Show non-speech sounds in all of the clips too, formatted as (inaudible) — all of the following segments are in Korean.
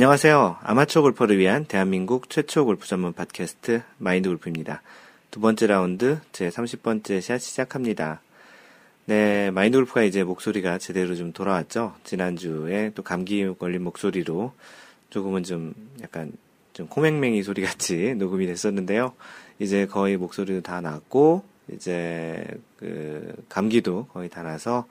안녕하세요. 아마추어 골퍼를 위한 대한민국 최초 골프 전문 팟캐스트 마인드 골프입니다. 두 번째 라운드 제 30번째 샷 시작합니다. 네, 마인드 골프가 이제 목소리가 제대로 좀 돌아왔죠. 지난주에 또 감기 걸린 목소리로 조금은 좀 약간 좀 코맹맹이 소리 같이 (laughs) 녹음이 됐었는데요. 이제 거의 목소리도 다 났고, 이제 그 감기도 거의 다 나서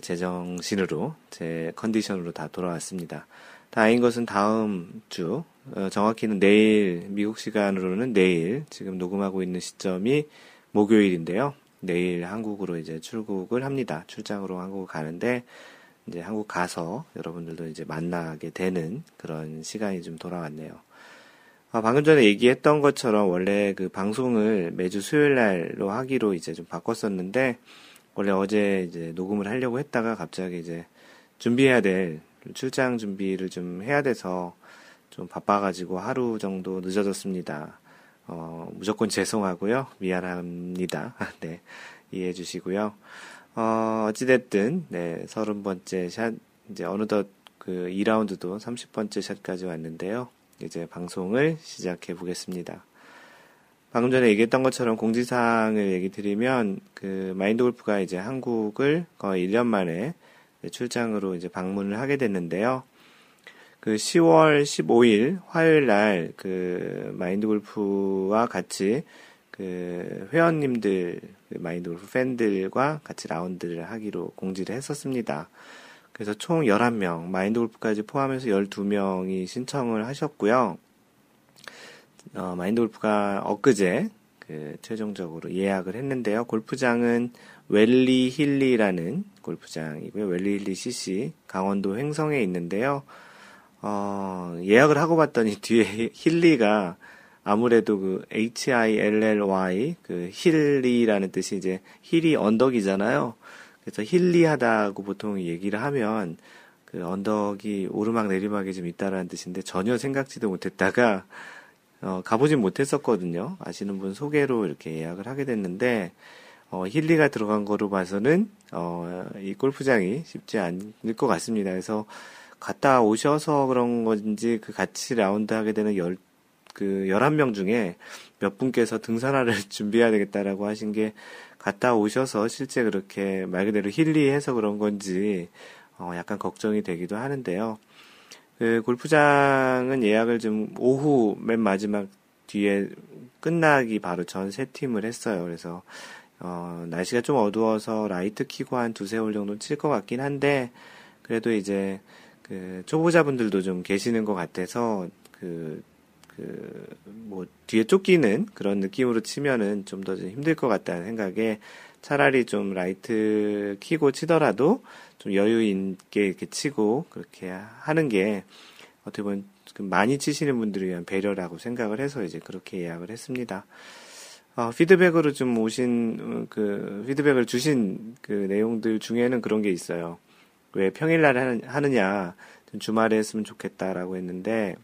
제 정신으로, 제 컨디션으로 다 돌아왔습니다. 다행인 것은 다음 주, 어, 정확히는 내일, 미국 시간으로는 내일, 지금 녹음하고 있는 시점이 목요일인데요. 내일 한국으로 이제 출국을 합니다. 출장으로 한국을 가는데, 이제 한국 가서 여러분들도 이제 만나게 되는 그런 시간이 좀 돌아왔네요. 아, 방금 전에 얘기했던 것처럼 원래 그 방송을 매주 수요일 날로 하기로 이제 좀 바꿨었는데, 원래 어제 이제 녹음을 하려고 했다가 갑자기 이제 준비해야 될 출장 준비를 좀 해야 돼서 좀 바빠가지고 하루 정도 늦어졌습니다. 어, 무조건 죄송하고요. 미안합니다. (laughs) 네. 이해해 주시고요. 어, 어찌됐든, 네, 서른 번째 샷, 이제 어느덧 그 2라운드도 30번째 샷까지 왔는데요. 이제 방송을 시작해 보겠습니다. 방금 전에 얘기했던 것처럼 공지사항을 얘기 드리면, 그 마인드 골프가 이제 한국을 거의 1년 만에 네, 출장으로 이제 방문을 하게 됐는데요. 그 10월 15일 화요일 날 그 마인드 골프와 같이 그 회원님들 그 마인드 골프 팬들과 같이 라운드를 하기로 공지를 했었습니다. 그래서 총 11명, 마인드 골프까지 포함해서 12명이 신청을 하셨고요. 어, 마인드 골프가 엊그제 그 최종적으로 예약을 했는데요. 골프장은 웰리 힐리라는 골프장이고요. 웰리 힐리 CC 강원도 횡성에 있는데요. 어, 예약을 하고 봤더니 (laughs) 뒤에 hilly가 아무래도 그 H-I-L-L-Y 그 hilly라는 뜻이 이제 hill이 언덕이잖아요. 그래서 hilly하다고 보통 얘기를 하면 그 언덕이 오르막 내리막이 좀 있다라는 뜻인데 전혀 생각지도 못했다가 어, 가보진 못했었거든요. 아시는 분 소개로 이렇게 예약을 하게 됐는데, 어, 힐리가 들어간 거로 봐서는, 어, 이 골프장이 쉽지 않을 것 같습니다. 그래서 갔다 오셔서 그런 건지 그 같이 라운드 하게 되는 열, 그 11명 중에 몇 분께서 등산화를 (laughs) 준비해야 되겠다라고 하신 게 갔다 오셔서 실제 그렇게 말 그대로 힐리해서 그런 건지, 어, 약간 걱정이 되기도 하는데요. 그 골프장은 예약을 좀 오후 맨 마지막 뒤에 끝나기 바로 전 세 팀을 했어요. 그래서 어, 날씨가 좀 어두워서 라이트 키고 한 두세 홀 정도 칠 것 같긴 한데 그래도 이제 그 초보자분들도 좀 계시는 것 같아서 그 그, 뭐, 뒤에 쫓기는 그런 느낌으로 치면은 좀 더 힘들 것 같다는 생각에 차라리 좀 라이트 키고 치더라도 좀 여유 있게 이렇게 치고 그렇게 하는 게 어떻게 보면 많이 치시는 분들을 위한 배려라고 생각을 해서 이제 그렇게 예약을 했습니다. 어, 피드백으로 좀 오신 어, 그 피드백을 주신 그 내용들 중에는 그런 게 있어요. 왜 평일날 하느냐 주말에 했으면 좋겠다라고 했는데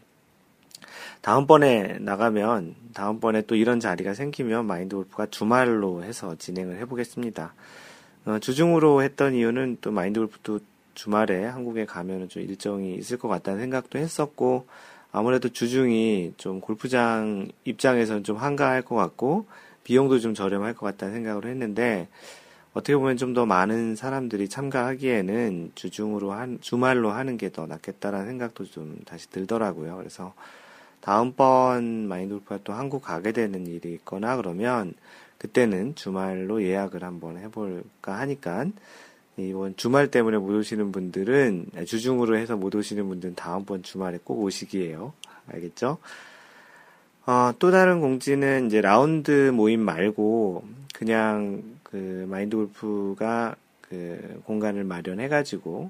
다음번에 나가면 다음번에 또 이런 자리가 생기면 마인드 골프가 주말로 해서 진행을 해보겠습니다. 어, 주중으로 했던 이유는 또 마인드 골프도 주말에 한국에 가면은 좀 일정이 있을 것 같다는 생각도 했었고 아무래도 주중이 좀 골프장 입장에서는 좀 한가할 것 같고 비용도 좀 저렴할 것 같다는 생각을 했는데 어떻게 보면 좀 더 많은 사람들이 참가하기에는 주중으로 한 주말로 하는 게 더 낫겠다라는 생각도 좀 다시 들더라고요. 그래서 다음번 마인드 골프가 또 한국 가게 되는 일이 있거나 그러면 그때는 주말로 예약을 한번 해볼까 하니까 이번 주말 때문에 못 오시는 분들은 주중으로 해서 못 오시는 분들은 다음번 주말에 꼭 오시기에요. 알겠죠? 어, 또 다른 공지는 이제 라운드 모임 말고 그냥 그 마인드 골프가 그 공간을 마련해가지고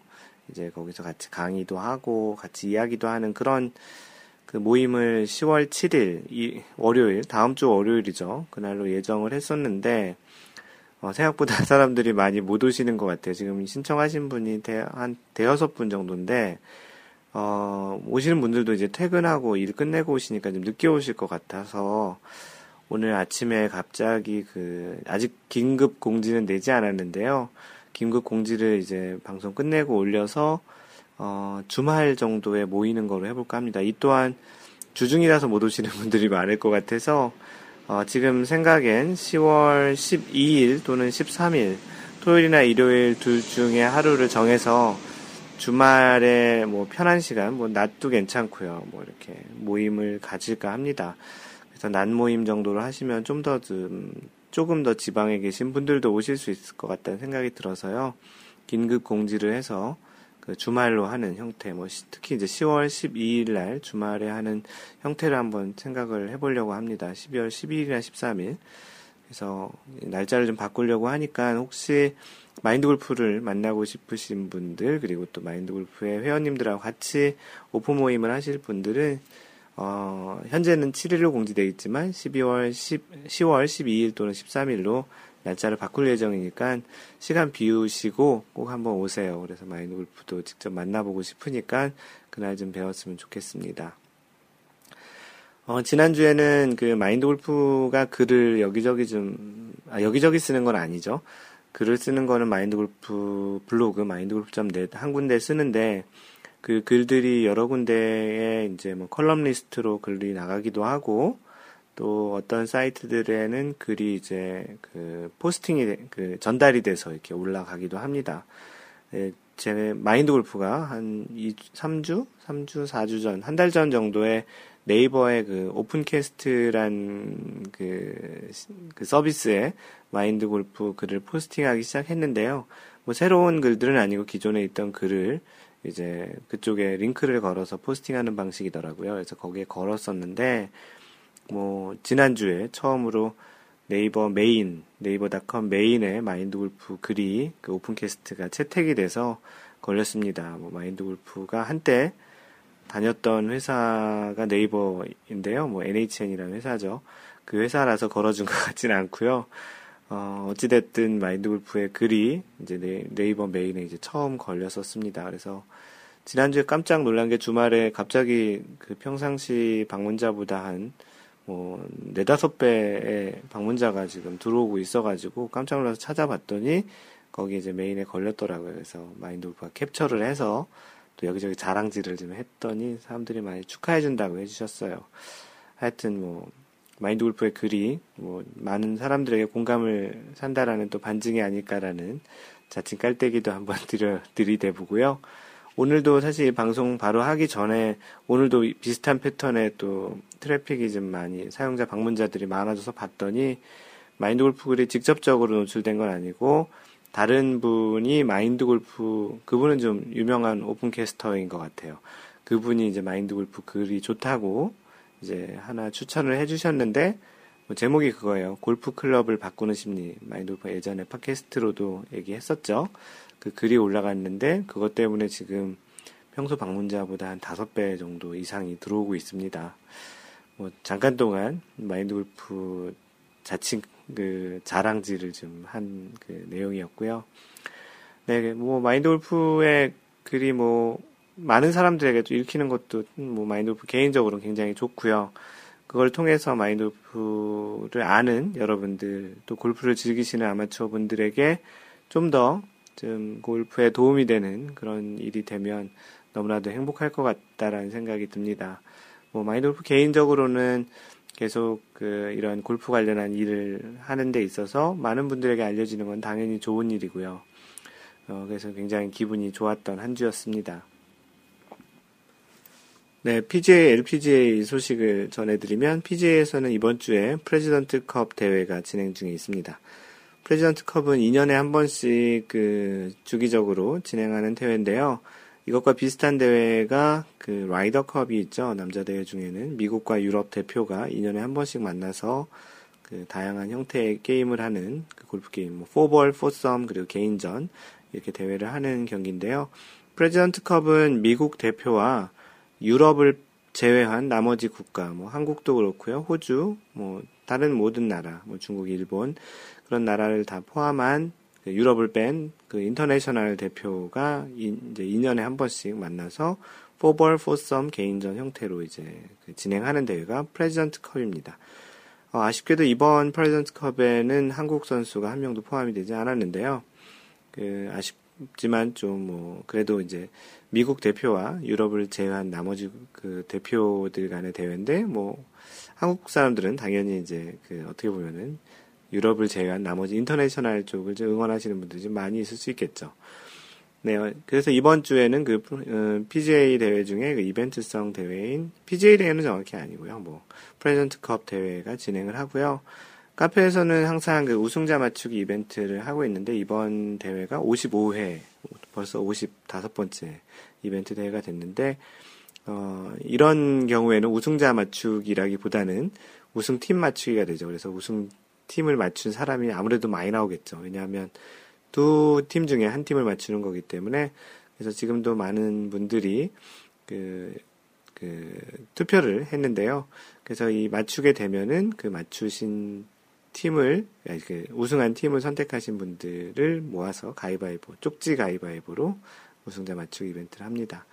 이제 거기서 같이 강의도 하고 같이 이야기도 하는 그런 그 모임을 10월 7일, 이, 월요일, 다음 주 월요일이죠. 그날로 예정을 했었는데, 어, 생각보다 (laughs) 사람들이 많이 못 오시는 것 같아요. 지금 신청하신 분이 대, 한 대여섯 분 정도인데, 어, 오시는 분들도 이제 퇴근하고 일 끝내고 오시니까 좀 늦게 오실 것 같아서, 오늘 아침에 갑자기 그, 아직 긴급 공지는 내지 않았는데요. 긴급 공지를 이제 방송 끝내고 올려서, 어, 주말 정도에 모이는 거로 해볼까 합니다. 이 또한 주중이라서 못 오시는 분들이 많을 것 같아서 어, 지금 생각엔 10월 12일 또는 13일 토요일이나 일요일 둘 중에 하루를 정해서 주말에 뭐 편한 시간, 뭐 낮도 괜찮고요. 뭐 이렇게 모임을 가질까 합니다. 그래서 낮 모임 정도로 하시면 좀 더 좀, 조금 더 지방에 계신 분들도 오실 수 있을 것 같다는 생각이 들어서요. 긴급 공지를 해서 그 주말로 하는 형태, 뭐 특히 이제 10월 12일 날 주말에 하는 형태를 한번 생각을 해보려고 합니다. 12월 12일이나 13일. 그래서 날짜를 좀 바꾸려고 하니까 혹시 마인드 골프를 만나고 싶으신 분들 그리고 또 마인드 골프의 회원님들하고 같이 오픈 모임을 하실 분들은 어, 현재는 7일로 공지되어 있지만 12월 10, 10월 12일 또는 13일로 날짜를 바꿀 예정이니까 시간 비우시고 꼭 한번 오세요. 그래서 마인드 골프도 직접 만나보고 싶으니까 그날 좀 배웠으면 좋겠습니다. 어, 지난주에는 그 마인드 골프가 글을 여기저기 좀, 아, 여기저기 쓰는 건 아니죠. 글을 쓰는 거는 마인드 골프 블로그, 마인드 골프.net 한 군데 쓰는데 그 글들이 여러 군데에 이제 뭐 칼럼니스트로 글이 나가기도 하고 또 어떤 사이트들에는 글이 이제 그 posting이 그 전달이 돼서 이렇게 올라가기도 합니다. 네, 제 마인드 골프가 한 2, 3주, 3주, 4주 전, 한 달 전 정도에 네이버의 그 오픈캐스트란 그, 그 서비스에 마인드 골프 글을 posting하기 시작했는데요. 뭐 새로운 글들은 아니고 기존에 있던 글을 이제 그쪽에 링크를 걸어서 posting하는 방식이더라고요. 그래서 거기에 걸었었는데 뭐 지난주에 처음으로 네이버 메인 네이버닷컴 메인에 마인드 골프 글이 그 오픈캐스트가 채택이 돼서 걸렸습니다. 뭐 마인드 골프가 한때 다녔던 회사가 네이버인데요. 뭐 NHN이라는 회사죠. 그 회사라서 걸어준 것 같지는 않고요. 어, 어찌됐든 마인드 골프의 글이 이제 네, 네이버 메인에 이제 처음 걸렸었습니다. 그래서 지난주에 깜짝 놀란 게 주말에 갑자기 그 평상시 방문자보다 한 뭐, 네다섯 배의 방문자가 지금 들어오고 있어가지고 깜짝 놀라서 찾아봤더니 거기 이제 메인에 걸렸더라고요. 그래서 마인드 골프가 캡처를 해서 또 여기저기 자랑질을 좀 했더니 사람들이 많이 축하해준다고 해주셨어요. 하여튼 뭐, 마인드 골프의 글이 뭐 많은 사람들에게 공감을 산다라는 또 반증이 아닐까라는 자칭 깔때기도 한번 (laughs) 드려 들이대 보고요. 오늘도 사실 방송 바로 하기 전에 오늘도 비슷한 패턴의 또 트래픽이 좀 많이 사용자 방문자들이 많아져서 봤더니 마인드 골프 글이 직접적으로 노출된 건 아니고 다른 분이 마인드 골프 그분은 좀 유명한 opencaster인 것 같아요. 그분이 이제 마인드 골프 글이 좋다고 이제 하나 추천을 해주셨는데 뭐 제목이 그거예요. 골프 클럽을 바꾸는 심리. 마인드 골프 예전에 팟캐스트로도 얘기했었죠. 그 글이 올라갔는데 그것 때문에 지금 평소 방문자보다 한 다섯 배 정도 이상이 들어오고 있습니다. 뭐 잠깐 동안 마인드 골프 자칭 그 자랑질을 좀 한 그 내용이었고요. 네, 뭐 마인드 골프의 글이 뭐 많은 사람들에게 도 읽히는 것도 뭐 마인드 골프 개인적으로 굉장히 좋고요. 그걸 통해서 마인드 골프를 아는 여러분들 또 골프를 즐기시는 아마추어 분들에게 좀 더 좀좀 골프에 도움이 되는 그런 일이 되면 너무나도 행복할 것 같다라는 생각이 듭니다. 뭐 마인드골프 개인적으로는 계속 그 이런 골프 관련한 일을 하는 데 있어서 많은 분들에게 알려지는 건 당연히 좋은 일이고요. 어, 그래서 굉장히 기분이 좋았던 한 주였습니다. 네, PGA, LPGA 소식을 전해드리면 PGA에서는 이번 주에 프레지던트 컵 대회가 진행 중에 있습니다. 프레지던트 컵은 2년에 한 번씩 그 주기적으로 진행하는 대회인데요. 이것과 비슷한 대회가 그 라이더 컵이 있죠. 남자 대회 중에는 미국과 유럽 대표가 2년에 한 번씩 만나서 그 다양한 형태의 게임을 하는 그 골프 게임, 뭐 4볼, 4썸, 그리고 개인전 이렇게 대회를 하는 경기인데요. 프레지던트 컵은 미국 대표와 유럽을 제외한 나머지 국가, 뭐 한국도 그렇고요, 호주, 뭐 다른 모든 나라, 뭐 중국, 일본 그런 나라를 다 포함한 그 유럽을 뺀 그 international 대표가 이제 2년에 한 번씩 만나서 포볼 포섬 개인전 형태로 이제 그 진행하는 대회가 프레지던트 컵입니다. 어, 아쉽게도 이번 프레지던트 컵에는 한국 선수가 한 명도 포함이 되지 않았는데요. 그 아쉽 있지만 좀 뭐 그래도 이제 미국 대표와 유럽을 제외한 나머지 그 대표들 간의 대회인데 뭐 한국 사람들은 당연히 이제 그 어떻게 보면은 유럽을 제외한 나머지 인터내셔널 쪽을 좀 응원하시는 분들이 좀 많이 있을 수 있겠죠. 네, 그래서 이번 주에는 그 어, PGA 대회 중에 그 이벤트성 대회인 PGA 대회는 정확히 아니고요. 뭐 프레젠트컵 대회가 진행을 하고요. 카페에서는 항상 그 우승자 맞추기 이벤트를 하고 있는데 이번 대회가 55회 벌써 55번째 이벤트 대회가 됐는데 어, 이런 경우에는 우승자 맞추기라기보다는 우승팀 맞추기가 되죠. 그래서 우승 팀을 맞춘 사람이 아무래도 많이 나오겠죠. 왜냐하면 두 팀 중에 한 팀을 맞추는 거기 때문에 그래서 지금도 많은 분들이 그, 그 투표를 했는데요. 그래서 이 맞추게 되면은 그 맞추신 팀을 그 우승한 팀을 선택하신 분들을 모아서 가위바위보 쪽지 가위바위보로 우승자 맞추기 이벤트를 합니다.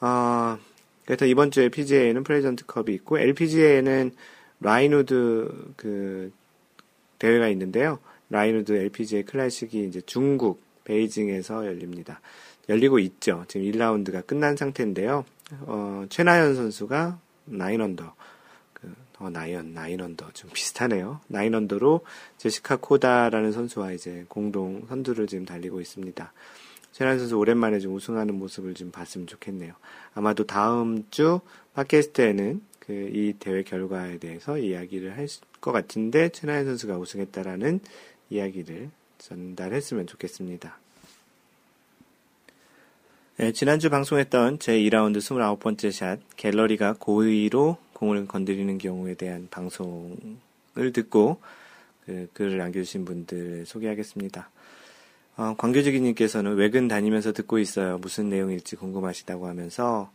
어, 그래서 이번 주에 PGA에는 프레지던트 컵이 있고 LPGA에는 Reignwood 그 대회가 있는데요. Reignwood LPGA 클래식이 이제 중국 베이징에서 열립니다. 열리고 있죠. 지금 1라운드가 끝난 상태인데요. 어, 최나연 선수가 9 under, 그, 어, 나연, nine under. 좀 비슷하네요. nine under로 제시카 코다라는 선수와 이제 공동 선두를 지금 달리고 있습니다. 최나연 선수 오랜만에 좀 우승하는 모습을 좀 봤으면 좋겠네요. 아마도 다음 주 팟캐스트에는 그 이 대회 결과에 대해서 이야기를 할 것 같은데 최나연 선수가 우승했다라는 이야기를 전달했으면 좋겠습니다. 네, 지난주 방송했던 제 2라운드 29번째 샷 갤러리가 고의로 공을 건드리는 경우에 대한 방송을 듣고 그 글을 남겨주신 분들 소개하겠습니다. 어, 광교지기님께서는 외근 다니면서 듣고 있어요. 무슨 내용일지 궁금하시다고 하면서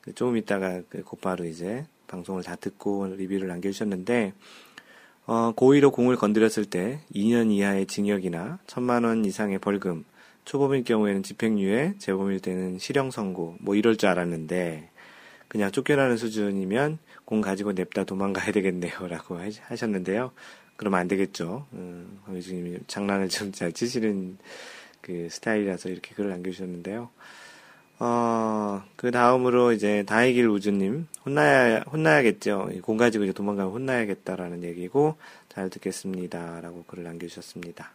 그 조금 있다가 그 곧바로 이제 방송을 다 듣고 리뷰를 남겨주셨는데 어, 고의로 공을 건드렸을 때 2년 이하의 징역이나 1천만 원 이상의 벌금, 초범일 경우에는 집행유예, 재범일 때는 실형 선고, 뭐 이럴 줄 알았는데, 그냥 쫓겨나는 수준이면 공 가지고 냅다 도망가야 되겠네요. (laughs) 라고 하셨는데요. 그러면 안 되겠죠. 음, 광유주님이 장난을 좀 잘 치시는 그 스타일이라서 이렇게 글을 남겨주셨는데요. 어, 그 다음으로 이제 다이길 우주님, 혼나야, 혼나야겠죠. 공 가지고 이제 도망가면 혼나야겠다라는 얘기고, 잘 듣겠습니다. 라고 글을 남겨주셨습니다.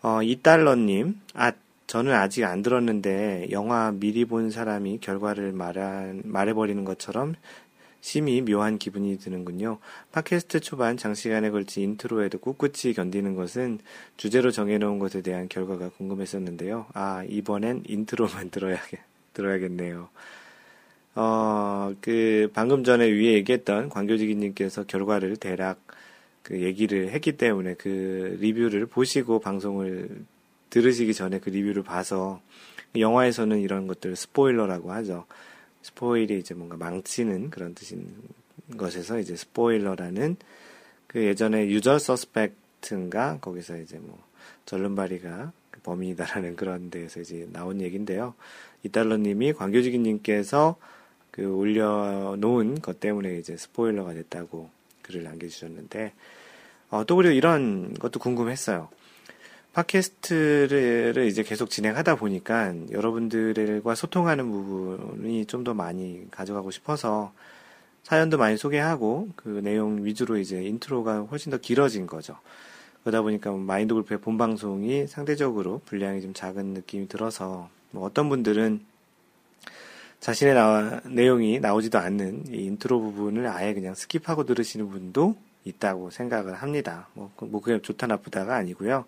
어, 이달러님, 아, 저는 아직 안 들었는데, 영화 미리 본 사람이 결과를 말하, 말해버리는 것처럼 심히 묘한 기분이 드는군요. 팟캐스트 초반 장시간에 걸친 intro에도 꿋꿋이 견디는 것은 주제로 정해놓은 것에 대한 결과가 궁금했었는데요. 아, 이번엔 intro만 (laughs) 들어야겠, 들어야겠네요. 어, 그, 방금 전에 위에 얘기했던 광교지기님께서 결과를 대략 그 얘기를 했기 때문에 그 리뷰를 보시고 방송을 들으시기 전에 그 리뷰를 봐서 영화에서는 이런 것들 스포일러라고 하죠. 스포일이 이제 뭔가 망치는 그런 뜻인 것에서 이제 스포일러라는 그 예전에 유저 서스펙트인가 거기서 이제 뭐 절름발이가 그 범인이다라는 그런 데에서 이제 나온 얘기인데요. 이달러님이 광교지기님께서 그 올려놓은 것 때문에 이제 스포일러가 됐다고 글을 남겨주셨는데 어, 또 그리고 이런 것도 궁금했어요. 팟캐스트를 이제 계속 진행하다 보니까 여러분들과 소통하는 부분이 좀 더 많이 가져가고 싶어서 사연도 많이 소개하고 그 내용 위주로 이제 intro가 훨씬 더 길어진 거죠. 그러다 보니까 마인드 골프의 본 방송이 상대적으로 분량이 좀 작은 느낌이 들어서 뭐 어떤 분들은 자신의 나, 내용이 나오지도 않는 이 인트로 부분을 아예 그냥 skip하고 들으시는 분도 있다고 생각을 합니다. 뭐, 뭐 그게 좋다 나쁘다가 아니고요.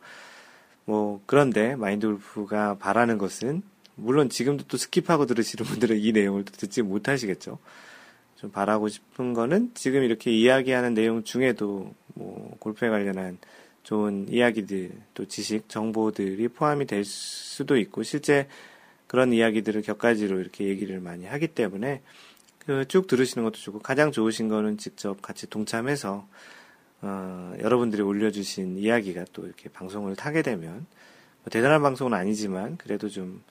뭐 그런데 마인드 골프가 바라는 것은 물론 지금도 또 skip하고 들으시는 분들은 이 내용을 듣지 못하시겠죠. 좀 바라고 싶은 거는 지금 이렇게 이야기하는 내용 중에도 뭐 골프에 관련한 좋은 이야기들 또 지식 정보들이 포함이 될 수도 있고 실제 그런 이야기들을 격가지로 이렇게 얘기를 많이 하기 때문에 그 쭉 들으시는 것도 좋고 가장 좋으신 거는 직접 같이 동참해서 어, 여러분들이 올려주신 이야기가 또 이렇게 방송을 타게 되면 뭐 대단한 방송은 아니지만 그래도 좀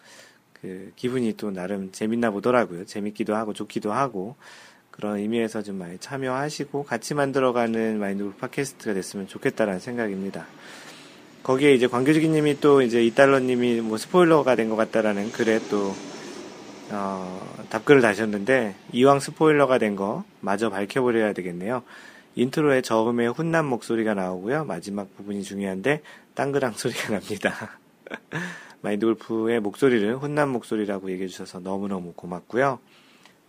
그 기분이 또 나름 재밌나 보더라고요. 재밌기도 하고 좋기도 하고 그런 의미에서 좀 많이 참여하시고 같이 만들어가는 마인드골프 팟캐스트가 됐으면 좋겠다라는 생각입니다. 거기에 이제 광교지기님이 또 이제 이달러님이 뭐 스포일러가 된 것 같다라는 글에 또 어, 답글을 다셨는데 이왕 스포일러가 된 거 마저 밝혀버려야 되겠네요. intro에 저음의 훈남 목소리가 나오고요. 마지막 부분이 중요한데 땅그랑 소리가 납니다. (laughs) 마인드 골프의 목소리를 훈남 목소리라고 얘기해 주셔서 너무너무 고맙고요.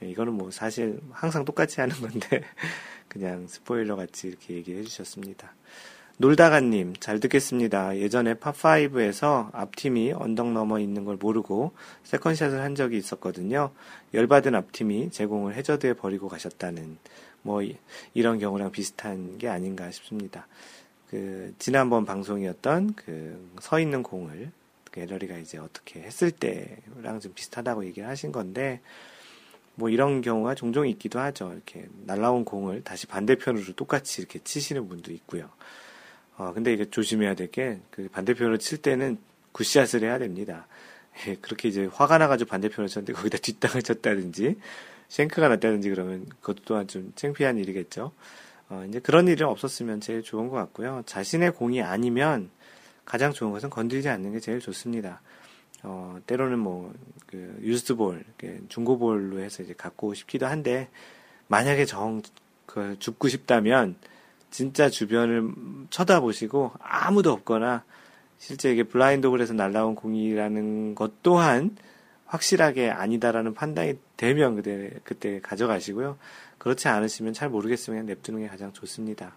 예, 이거는 뭐 사실 항상 똑같이 하는 건데 (laughs) 그냥 스포일러 같이 이렇게 얘기해 주셨습니다. 놀다가님, 잘 듣겠습니다. 예전에 팝5에서 앞팀이 언덕 넘어 있는 걸 모르고 세컨샷을 한 적이 있었거든요. 열받은 앞팀이 제공을 해저드에 버리고 가셨다는, 뭐, 이런 경우랑 비슷한 게 아닌가 싶습니다. 그, 지난번 방송이었던 그, 서 있는 공을, 그 에러리가 이제 어떻게 했을 때랑 좀 비슷하다고 얘기를 하신 건데, 뭐 이런 경우가 종종 있기도 하죠. 이렇게 날라온 공을 다시 반대편으로 똑같이 이렇게 치시는 분도 있고요. 어, 근데 이게 조심해야 될 게, 그 반대편으로 칠 때는 굿샷을 해야 됩니다. (laughs) 예, 그렇게 이제 화가 나가지고 반대편으로 쳤는데 거기다 뒷땅을 쳤다든지, 쉔크가 났다든지 그러면 그것 또한 좀 창피한 일이겠죠. 어, 이제 그런 일은 없었으면 제일 좋은 것 같고요. 자신의 공이 아니면 가장 좋은 것은 건들지 않는 게 제일 좋습니다. 어, 때로는 뭐, 그, 유스볼, 중고볼로 해서 이제 갖고 싶기도 한데, 만약에 정, 그, 죽고 싶다면, 진짜 주변을 쳐다보시고 아무도 없거나 실제 이게 블라인드 홀에서 날라온 공이라는 것 또한 확실하게 아니다라는 판단이 되면 그때, 그때 가져가시고요. 그렇지 않으시면 잘 모르겠으면 냅두는 게 가장 좋습니다.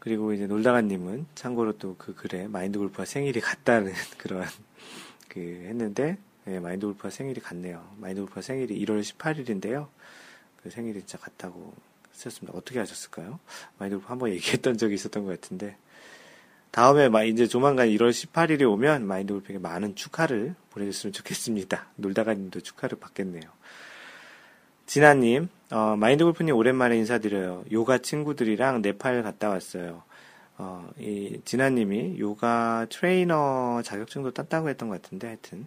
그리고 이제 놀다가님은 참고로 또 그 글에 마인드 골프와 생일이 같다는 (laughs) 그런 그 했는데 네, 마인드 골프와 생일이 같네요. 마인드 골프와 생일이 1월 18일인데요. 그 생일이 진짜 같다고 쓰셨습니다. 어떻게 하셨을까요? 마인드 골프 한번 얘기했던 적이 있었던 것 같은데 다음에 이제 조만간 1월 18일이 오면 마인드 골프에게 많은 축하를 보내줬으면 좋겠습니다. (laughs) 놀다가님도 축하를 받겠네요. 진아님, 어, 마인드 골프님 오랜만에 인사드려요. 요가 친구들이랑 네팔 갔다 왔어요. 어, 이 진아님이 요가 트레이너 자격증도 땄다고 했던 것 같은데 하여튼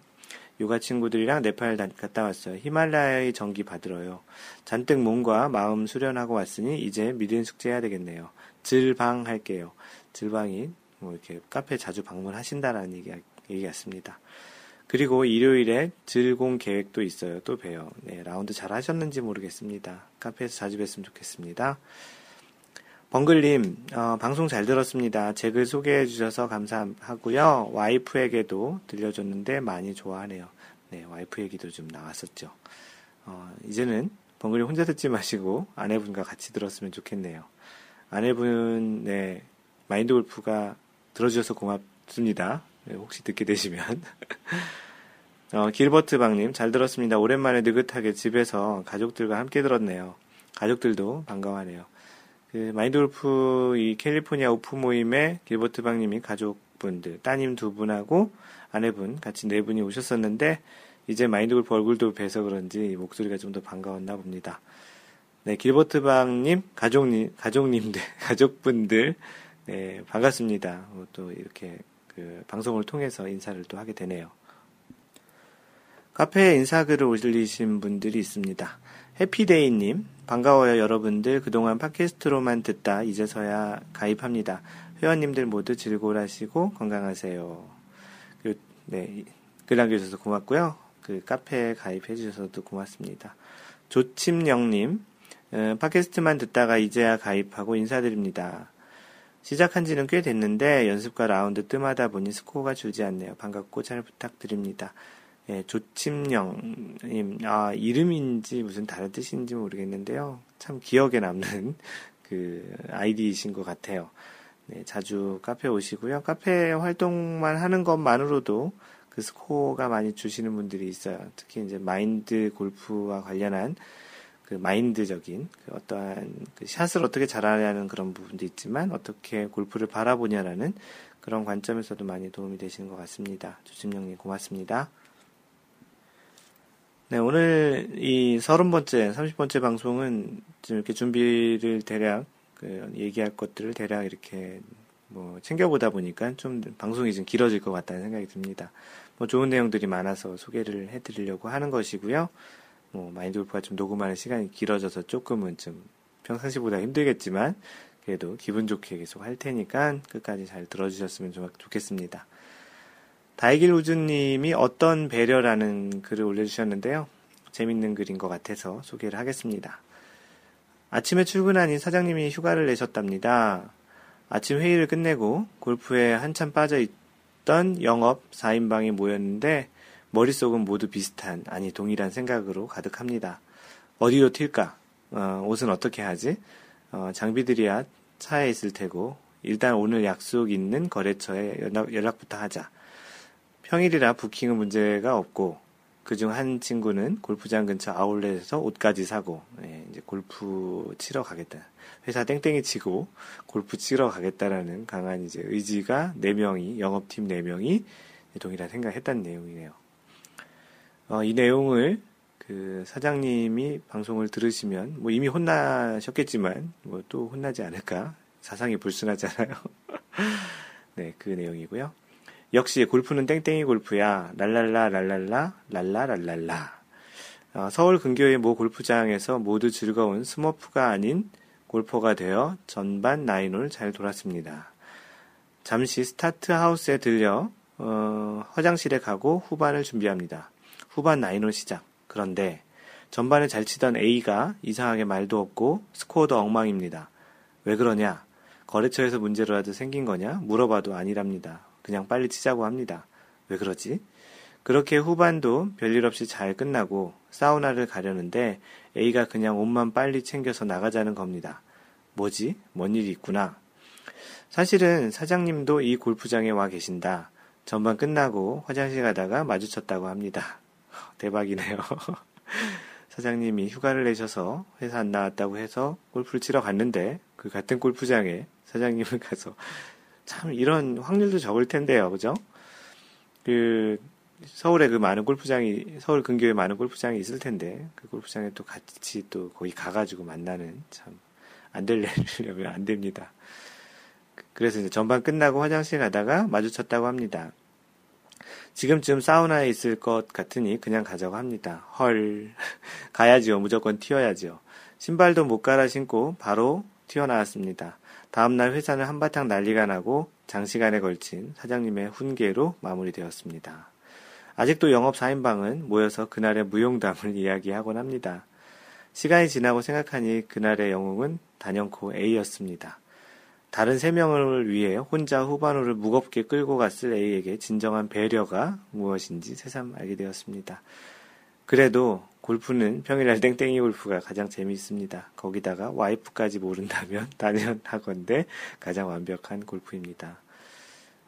요가 친구들이랑 네팔 갔다 왔어요. 히말라야의 전기 받으러요. 잔뜩 몸과 마음 수련하고 왔으니 이제 밀린 숙제해야 되겠네요. 질방 할게요. 질방이 뭐 이렇게 카페 자주 방문하신다라는 얘기, 얘기 같습니다. 그리고 일요일에 즐공 계획도 있어요. 또 봬요. 네, 라운드 잘 하셨는지 모르겠습니다. 카페에서 자주 뵀으면 좋겠습니다. 벙글님, 어, 방송 잘 들었습니다. 제 글 소개해 주셔서 감사하고요. 와이프에게도 들려줬는데 많이 좋아하네요. 네, 와이프 얘기도 좀 나왔었죠. 어, 이제는 벙글님 혼자 듣지 마시고 아내분과 같이 들었으면 좋겠네요. 아내분, 네, 마인드 골프가 들어주셔서 고맙습니다. 네, 혹시 듣게 되시면. (laughs) 어, 길버트 방님, 잘 들었습니다. 오랜만에 느긋하게 집에서 가족들과 함께 들었네요. 가족들도 반가워하네요. 그 마인드 골프 이 캘리포니아 오프 모임에 길버트 방님이 가족분들, 따님 두 분하고 아내분 같이 네 분이 오셨었는데 이제 마인드 골프 얼굴도 뵈서 그런지 목소리가 좀 더 반가웠나 봅니다. 네, 길버트 방님, 가족님, 가족님들, (laughs) 가족분들, 네, 반갑습니다. 어, 또 이렇게 그 방송을 통해서 인사를 또 하게 되네요. 카페에 인사글을 올리신 분들이 있습니다. 해피데이님, 반가워요 여러분들. 그동안 팟캐스트로만 듣다 이제서야 가입합니다. 회원님들 모두 즐거울하시고 건강하세요. 그, 네, 글 남겨주셔서 고맙고요. 그 카페에 가입해 주셔서도 고맙습니다. 조침영님, 음, 팟캐스트만 듣다가 이제야 가입하고 인사드립니다. 시작한 지는 꽤 됐는데 연습과 라운드 뜸하다 보니 스코어가 줄지 않네요. 반갑고 잘 부탁드립니다. 예, 조침령님, 아, 이름인지 무슨 다른 뜻인지 모르겠는데요. 참 기억에 남는 (laughs) 그 아이디이신 것 같아요. 네, 자주 카페 오시고요. 카페 활동만 하는 것만으로도 그 스코어가 많이 주시는 분들이 있어요. 특히 이제 마인드 골프와 관련한 그 마인드적인 그 어떠한 그 샷을 어떻게 잘하냐는 그런 부분도 있지만 어떻게 골프를 바라보냐라는 그런 관점에서도 많이 도움이 되시는 것 같습니다. 조심영님 고맙습니다. 네, 오늘 이 서른 번째, 삼십 번째 방송은 좀 이렇게 준비를 대략, 그 얘기할 것들을 대략 이렇게 뭐 챙겨보다 보니까 좀 방송이 좀 길어질 것 같다는 생각이 듭니다. 뭐 좋은 내용들이 많아서 소개를 해드리려고 하는 것이고요. 뭐 마인드 골프가 좀 녹음하는 시간이 길어져서 조금은 좀 평상시보다 힘들겠지만 그래도 기분 좋게 계속 할 테니까 끝까지 잘 들어주셨으면 좋겠습니다. 다이길 우주님이 어떤 배려라는 글을 올려주셨는데요. 재밌는 글인 것 같아서 소개를 하겠습니다. 아침에 출근하니 사장님이 휴가를 내셨답니다. 아침 회의를 끝내고 골프에 한참 빠져 있던 영업 4인방이 모였는데 머릿속은 모두 비슷한, 아니 동일한 생각으로 가득합니다. 어디로 튈까? 어, 옷은 어떻게 하지? 어, 장비들이야 차에 있을 테고, 일단 오늘 약속 있는 거래처에 연락, 연락부터 하자. 평일이라 부킹은 문제가 없고, 그중 한 친구는 골프장 근처 아울렛에서 옷까지 사고, 예, 이제 골프 치러 가겠다. 회사 땡땡이 치고 골프 치러 가겠다라는 강한 이제 의지가 4명이, 영업팀 4명이 동일한 생각을 했다는 내용이네요. 어, 이 내용을 그 사장님이 방송을 들으시면 뭐 이미 혼나셨겠지만 뭐 또 혼나지 않을까 사상이 불순하잖아요. (laughs) 네, 그 내용이고요. 역시 골프는 땡땡이 골프야. 랄랄라 랄랄라 랄라 랄랄라. 어, 서울 근교의 모 골프장에서 모두 즐거운 스머프가 아닌 골퍼가 되어 전반 나인홀 잘 돌았습니다. 잠시 스타트 하우스에 들려 어, 화장실에 가고 후반을 준비합니다. 후반 나인홀 시작. 그런데 전반에 잘 치던 A가 이상하게 말도 없고 스코어도 엉망입니다. 왜 그러냐? 거래처에서 문제로라도 생긴 거냐? 물어봐도 아니랍니다. 그냥 빨리 치자고 합니다. 왜 그러지? 그렇게 후반도 별일 없이 잘 끝나고 사우나를 가려는데 A가 그냥 옷만 빨리 챙겨서 나가자는 겁니다. 뭐지? 뭔 일이 있구나. 사실은 사장님도 이 골프장에 와 계신다. 전반 끝나고 화장실 가다가 마주쳤다고 합니다. 대박이네요. (laughs) 사장님이 휴가를 내셔서 회사 안 나왔다고 해서 골프를 치러 갔는데 그 같은 골프장에 사장님을 (laughs) 가서 참 이런 확률도 적을 텐데요. 그죠? 그 서울에 그 많은 골프장이 서울 근교에 많은 골프장이 있을 텐데 그 골프장에 또 같이 또 거기 가가지고 만나는 참 안 될려면 (laughs) 안 됩니다. 그래서 이제 전반 끝나고 화장실 가다가 마주쳤다고 합니다. 지금쯤 사우나에 있을 것 같으니 그냥 가자고 합니다. 헐. (laughs) 가야지요. 무조건 튀어야지요. 신발도 못 갈아 신고 바로 튀어나왔습니다. 다음날 회사는 한바탕 난리가 나고 장시간에 걸친 사장님의 훈계로 마무리되었습니다. 아직도 영업 4인방은 모여서 그날의 무용담을 (laughs) 이야기하곤 합니다. 시간이 지나고 생각하니 그날의 영웅은 단연코 A였습니다. 다른 세 명을 위해 혼자 후반호를 무겁게 끌고 갔을 A에게 진정한 배려가 무엇인지 새삼 알게 되었습니다. 그래도 골프는 평일날 땡땡이 골프가 가장 재미있습니다. 거기다가 와이프까지 모른다면 (laughs) 단연하건대 가장 완벽한 골프입니다.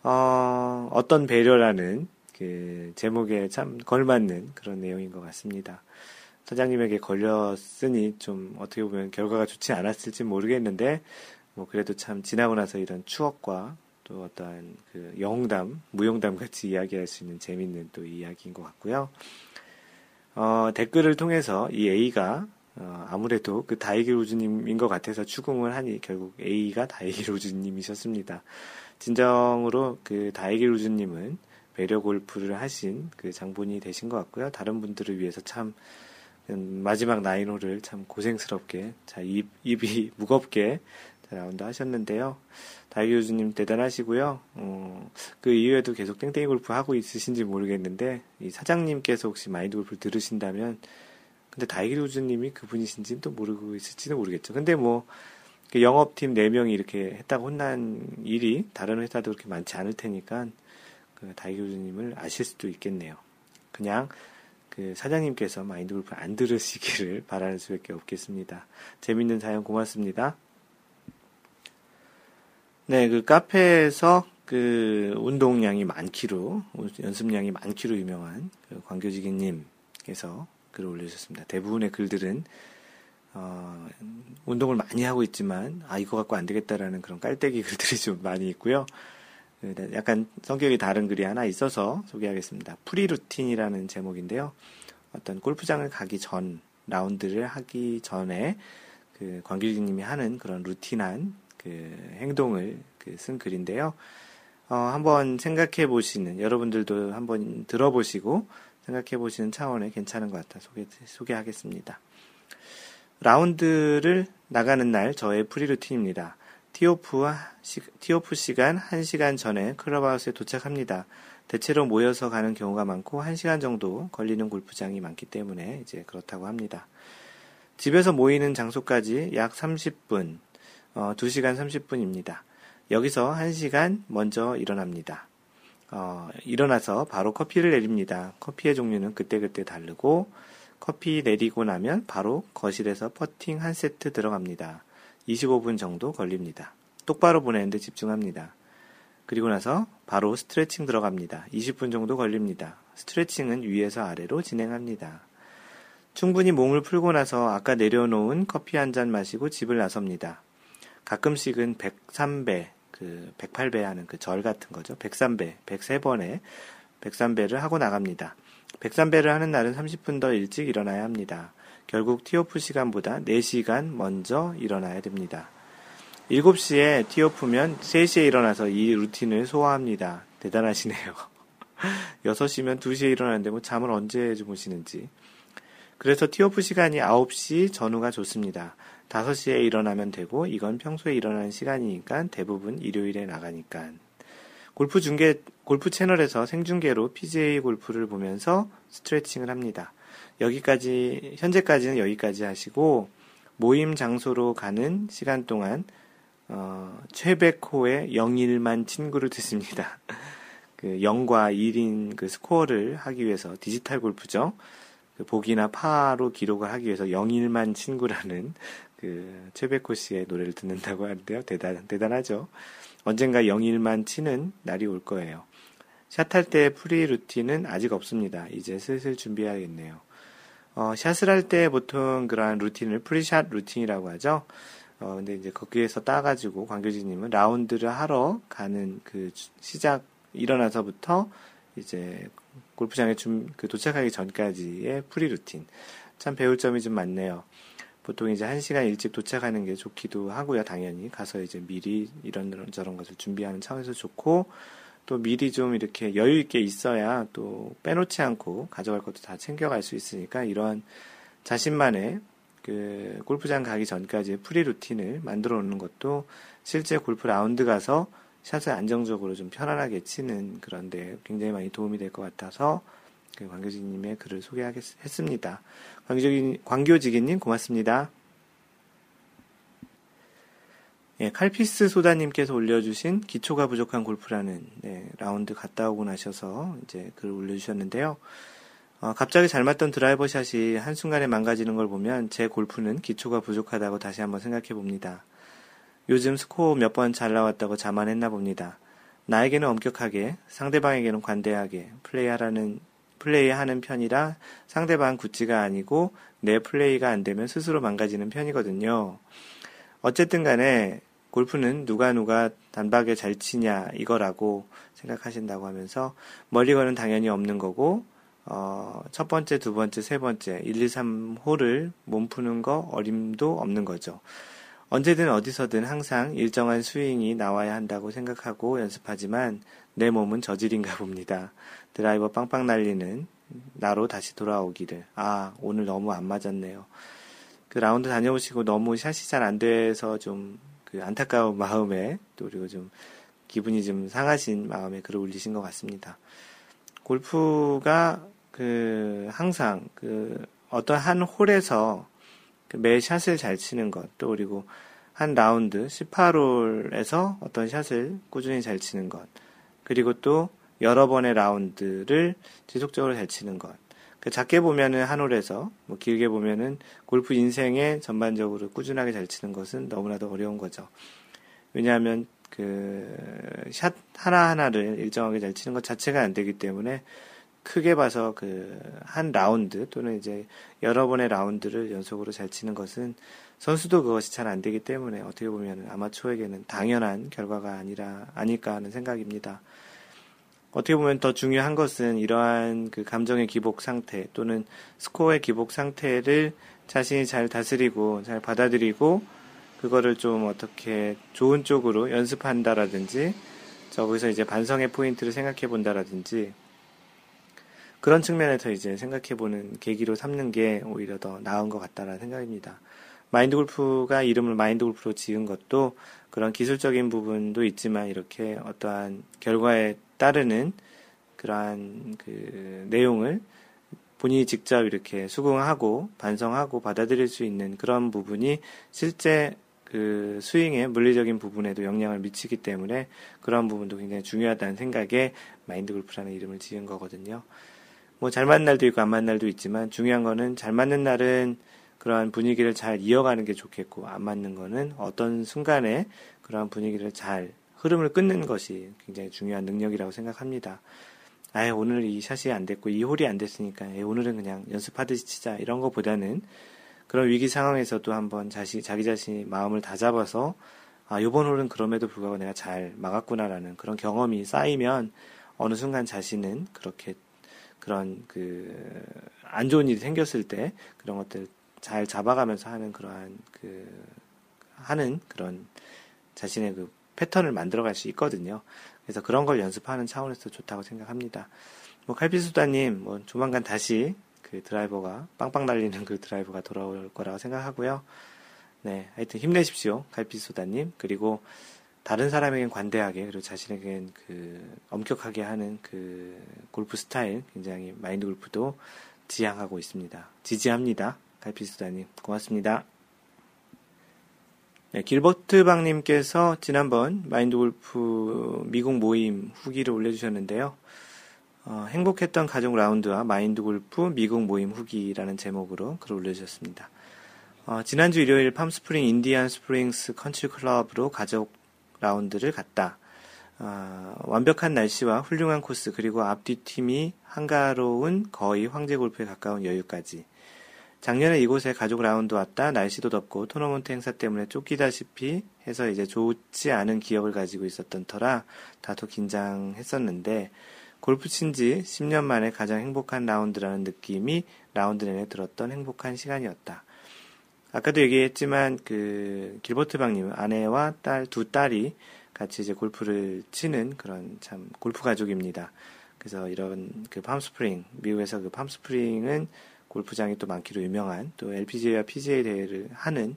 어, 어떤 배려라는 그 제목에 참 걸맞는 그런 내용인 것 같습니다. 사장님에게 걸렸으니 좀 어떻게 보면 결과가 좋지 않았을지 모르겠는데 뭐 그래도 참 지나고 나서 이런 추억과 또 어떠한 그 영담, 무용담 같이 이야기할 수 있는 재밌는 또 이야기인 것 같고요. 어, 댓글을 통해서 이 A가 어, 아무래도 그 다이길 우주님인 것 같아서 추궁을 하니 결국 A가 다이길 우주님이셨습니다. 진정으로 그 우주님은 배려 골프를 하신 그 장본이 되신 것 같고요. 다른 분들을 위해서 참 음, 마지막 나인홀을 참 고생스럽게 자 입, 입이 무겁게 라운드 하셨는데요. 다이교주님 대단하시고요. 어, 그 이후에도 계속 땡땡이 골프 하고 있으신지 모르겠는데 이 사장님께서 혹시 마인드 골프를 들으신다면 근데 다이교주님이 그분이신지는 또 모르고 있을지는 모르겠죠. 근데 뭐그 영업팀 4명이 이렇게 했다고 혼난 일이 다른 회사도 그렇게 많지 않을 테니까 그 다이교주님을 아실 수도 있겠네요. 그냥 그 사장님께서 마인드 골프 안 들으시기를 (laughs) 바라는 수밖에 없겠습니다. 재밌는 사연 고맙습니다. 네, 그 카페에서 그 운동량이 많기로, 연습량이 많기로 유명한 그 광교지기님께서 글을 올려주셨습니다. 대부분의 글들은, 어, 운동을 많이 하고 있지만, 아, 이거 갖고 안 되겠다라는 그런 깔때기 글들이 좀 많이 있고요. 그 약간 성격이 다른 글이 하나 있어서 소개하겠습니다. 프리 루틴이라는 제목인데요. 어떤 골프장을 가기 전, 라운드를 하기 전에 그 광길님이 하는 그런 루틴한 그 행동을 그 쓴 글인데요. 어, 한번 생각해 보시는, 여러분들도 한번 들어보시고 생각해 보시는 차원에 괜찮은 것 같아 소개, 소개하겠습니다. 라운드를 나가는 날 저의 프리 루틴입니다. 티오프, 티오프 시간 1시간 전에 클럽하우스에 도착합니다. 대체로 모여서 가는 경우가 많고 1시간 정도 걸리는 골프장이 많기 때문에 이제 그렇다고 합니다. 집에서 모이는 장소까지 약 30분, 어, 2시간 30분입니다. 여기서 1시간 먼저 일어납니다. 어, 일어나서 바로 커피를 내립니다. 커피의 종류는 그때그때 다르고 커피 내리고 나면 바로 거실에서 퍼팅 한 세트 들어갑니다. 25분 정도 걸립니다. 똑바로 보내는데 집중합니다. 그리고 나서 바로 스트레칭 들어갑니다. 20분 정도 걸립니다. 스트레칭은 위에서 아래로 진행합니다. 충분히 몸을 풀고 나서 아까 내려놓은 커피 한 잔 마시고 집을 나섭니다. 가끔씩은 103배, 그 108배 하는 그 절 같은 거죠. 103배, 103번에 103배를 하고 나갑니다. 103배를 하는 날은 30분 더 일찍 일어나야 합니다. 결국 티오프 시간보다 4시간 먼저 일어나야 됩니다. 7시에 티오프면 3시에 일어나서 이 루틴을 소화합니다. 대단하시네요. (laughs) 6시면 2시에 일어나는데 뭐 잠을 언제 주무시는지. 그래서 티오프 시간이 9시 전후가 좋습니다. 5시에 일어나면 되고 이건 평소에 일어나는 시간이니까 대부분 일요일에 나가니까. 골프 중계, 골프 채널에서 생중계로 PGA 골프를 보면서 스트레칭을 합니다. 여기까지, 현재까지는 여기까지 하시고, 모임 장소로 가는 시간 동안, 어, 최백호의 영일만 친구를 듣습니다. (laughs) 그 0과 1인 그 스코어를 하기 위해서 디지털 골프죠. 그 보기나 파로 기록을 하기 위해서 영일만 친구라는 그 최백호 씨의 노래를 듣는다고 하는데요. 대단, 대단하죠. 언젠가 영일만 치는 날이 올 거예요. 샷할 때 프리 루틴은 아직 없습니다. 이제 슬슬 준비해야겠네요. 어, 샷을 할 때 보통 그러한 루틴을 프리샷 루틴이라고 하죠. 어, 근데 이제 거기에서 따가지고 광교지님은 라운드를 하러 가는 그 시작, 일어나서부터 이제 골프장에 좀, 그 도착하기 전까지의 프리 루틴. 참 배울 점이 좀 많네요. 보통 이제 한 시간 일찍 도착하는 게 좋기도 하고요. 당연히 가서 이제 미리 이런 저런 것을 준비하는 차원에서 좋고 또 미리 좀 이렇게 여유 있게 있어야 또 빼놓지 않고 가져갈 것도 다 챙겨갈 수 있으니까 이런 자신만의 그 골프장 가기 전까지 프리 루틴을 만들어 놓는 것도 실제 골프 라운드 가서 샷을 안정적으로 좀 편안하게 치는 그런데 굉장히 많이 도움이 될 것 같아서 그 광교지님의 글을 소개하겠습니다. 광교지, 광교지기님 고맙습니다. 예, 칼피스 소다님께서 올려주신 기초가 부족한 골프라는 네, 라운드 갔다 오고 나셔서 이제 글을 올려주셨는데요. 어, 갑자기 잘 맞던 드라이버 샷이 한순간에 망가지는 걸 보면 제 골프는 기초가 부족하다고 다시 한번 생각해 봅니다. 요즘 스코어 몇 번 잘 나왔다고 자만했나 봅니다. 나에게는 엄격하게, 상대방에게는 관대하게 플레이하라는 플레이하는 편이라 상대방 구찌가 아니고 내 플레이가 안 되면 스스로 망가지는 편이거든요. 어쨌든 간에 골프는 누가 누가 단박에 잘 치냐 이거라고 생각하신다고 하면서 멀리 거는 당연히 없는 거고 어, 첫 번째, 두 번째, 세 번째, 1, 2, 3호를 몸 푸는 거 어림도 없는 거죠. 언제든 어디서든 항상 일정한 스윙이 나와야 한다고 생각하고 연습하지만 내 몸은 저질인가 봅니다. 드라이버 빵빵 날리는 나로 다시 돌아오기를. 아, 오늘 너무 안 맞았네요. 그 라운드 다녀오시고 너무 샷이 잘 안 돼서 좀 그 안타까운 마음에 또 그리고 좀 기분이 좀 상하신 마음에 글을 올리신 것 같습니다. 골프가 그 항상 그 어떤 한 홀에서 그매 샷을 잘 치는 것, 또 그리고 한 라운드 18홀에서 어떤 샷을 꾸준히 잘 치는 것, 그리고 또 여러 번의 라운드를 지속적으로 잘 치는 것. 그 작게 보면은 한 홀에서, 뭐 길게 보면은 골프 인생에 전반적으로 꾸준하게 잘 치는 것은 너무나도 어려운 거죠. 왜냐하면 그 샷 하나 하나를 일정하게 잘 치는 것 자체가 안 되기 때문에 크게 봐서 그 한 라운드 또는 이제 여러 번의 라운드를 연속으로 잘 치는 것은 선수도 그것이 잘 안 되기 때문에 어떻게 보면 아마추어에게는 당연한 결과가 아니라 아닐까 하는 생각입니다. 어떻게 보면 더 중요한 것은 이러한 그 감정의 기복 상태 또는 스코어의 기복 상태를 자신이 잘 다스리고 잘 받아들이고 그거를 좀 어떻게 좋은 쪽으로 연습한다라든지 저기서 이제 반성의 포인트를 생각해 본다라든지 그런 측면에서 이제 생각해 보는 계기로 삼는 게 오히려 더 나은 것 같다라는 생각입니다. 마인드 골프가 이름을 마인드 골프로 지은 것도 그런 기술적인 부분도 있지만 이렇게 어떠한 결과에 따르는 그러한 그 내용을 본인이 직접 이렇게 수긍하고 반성하고 받아들일 수 있는 그런 부분이 실제 그 스윙의 물리적인 부분에도 영향을 미치기 때문에 그런 부분도 굉장히 중요하다는 생각에 마인드 골프라는 이름을 지은 거거든요. 뭐 잘 맞는 날도 있고 안 맞는 날도 있지만 중요한 거는 잘 맞는 날은 그러한 분위기를 잘 이어가는 게 좋겠고 안 맞는 거는 어떤 순간에 그러한 분위기를 잘 흐름을 끊는 것이 굉장히 중요한 능력이라고 생각합니다. 아 오늘 이 샷이 안 됐고 이 홀이 안 됐으니까 오늘은 그냥 연습하듯이 치자 이런 것보다는 그런 위기 상황에서도 한번 자시, 자기 자신이 마음을 다잡아서 아, 요번 홀은 그럼에도 불구하고 내가 잘 막았구나라는 그런 경험이 쌓이면 어느 순간 자신은 그렇게 그런 그 안 좋은 일이 생겼을 때 그런 것들 잘 잡아가면서 하는 그러한 그 하는 그런 자신의 그 패턴을 만들어갈 수 있거든요. 그래서 그런 걸 연습하는 차원에서 좋다고 생각합니다. 뭐 칼피수다님 뭐 조만간 다시 그 드라이버가 빵빵 날리는 그 드라이버가 돌아올 거라고 생각하고요. 네, 하여튼 힘내십시오, 갈피소다님. 그리고 다른 사람에겐 관대하게 그리고 자신에겐 그 엄격하게 하는 그 골프 스타일 굉장히 마인드 골프도 지향하고 있습니다. 지지합니다, 갈피소다님. 고맙습니다. 네, 길버트 방님께서 지난번 마인드 골프 미국 모임 후기를 올려주셨는데요. 어, 행복했던 가족 라운드와 마인드 골프 미국 모임 후기라는 제목으로 글을 올려주셨습니다. 어, 지난주 일요일 팜스프링 인디안 스프링스 컨트리 클럽으로 가족 라운드를 갔다. 어, 완벽한 날씨와 훌륭한 코스 그리고 앞뒤 팀이 한가로운 거의 황제 골프에 가까운 여유까지. 작년에 이곳에 가족 라운드 왔다 날씨도 덥고 토너먼트 행사 때문에 쫓기다시피 해서 이제 좋지 않은 기억을 가지고 있었던 터라 다소 긴장했었는데 골프 친 지 10년 만에 가장 행복한 라운드라는 느낌이 라운드 내내 들었던 행복한 시간이었다. 아까도 얘기했지만 그 길버트 방님 아내와 딸 두 딸이 같이 이제 골프를 치는 그런 참 골프 가족입니다. 그래서 이런 그 팜스프링 미국에서 그 팜스프링은 골프장이 또 많기로 유명한 또 LPGA와 PGA 대회를 하는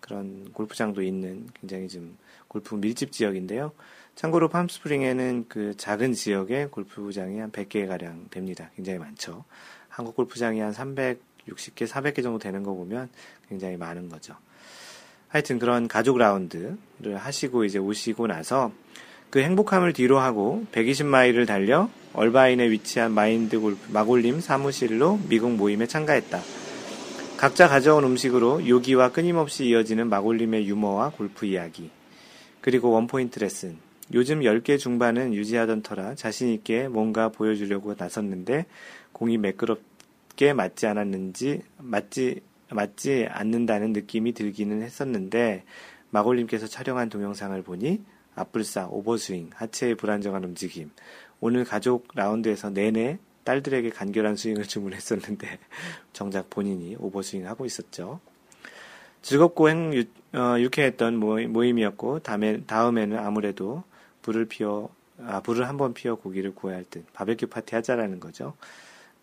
그런 골프장도 있는 굉장히 좀 골프 밀집 지역인데요. 참고로 팜스프링에는 그 작은 지역에 골프장이 한 100개 가량 됩니다. 굉장히 많죠. 한국 골프장이 한 360개, 400개 정도 되는 거 보면 굉장히 많은 거죠. 하여튼 그런 가족 라운드를 하시고 이제 오시고 나서 그 행복함을 뒤로 하고 120마일을 달려 얼바인에 위치한 마인드 골프 마골림 사무실로 미국 모임에 참가했다. 각자 가져온 음식으로 요기와 끊임없이 이어지는 마골림의 유머와 골프 이야기. 그리고 원포인트 레슨, 요즘 10개 중반은 유지하던 터라 자신있게 뭔가 보여주려고 나섰는데 공이 매끄럽게 맞지 않았는지, 맞지, 맞지 않는다는 느낌이 들기는 했었는데, 마골님께서 촬영한 동영상을 보니 앞불사, 오버스윙, 하체의 불안정한 움직임, 오늘 가족 라운드에서 내내 딸들에게 간결한 스윙을 주문했었는데 (laughs) 정작 본인이 오버스윙 하고 있었죠. 즐겁고 행, 유, 어, 유쾌했던 모임 이었고 다음에, 다음에는 아무래도 불을 피워 아, 불을 한번 피워 고기를 구워야 할 듯 바베큐 파티 하자라는 거죠.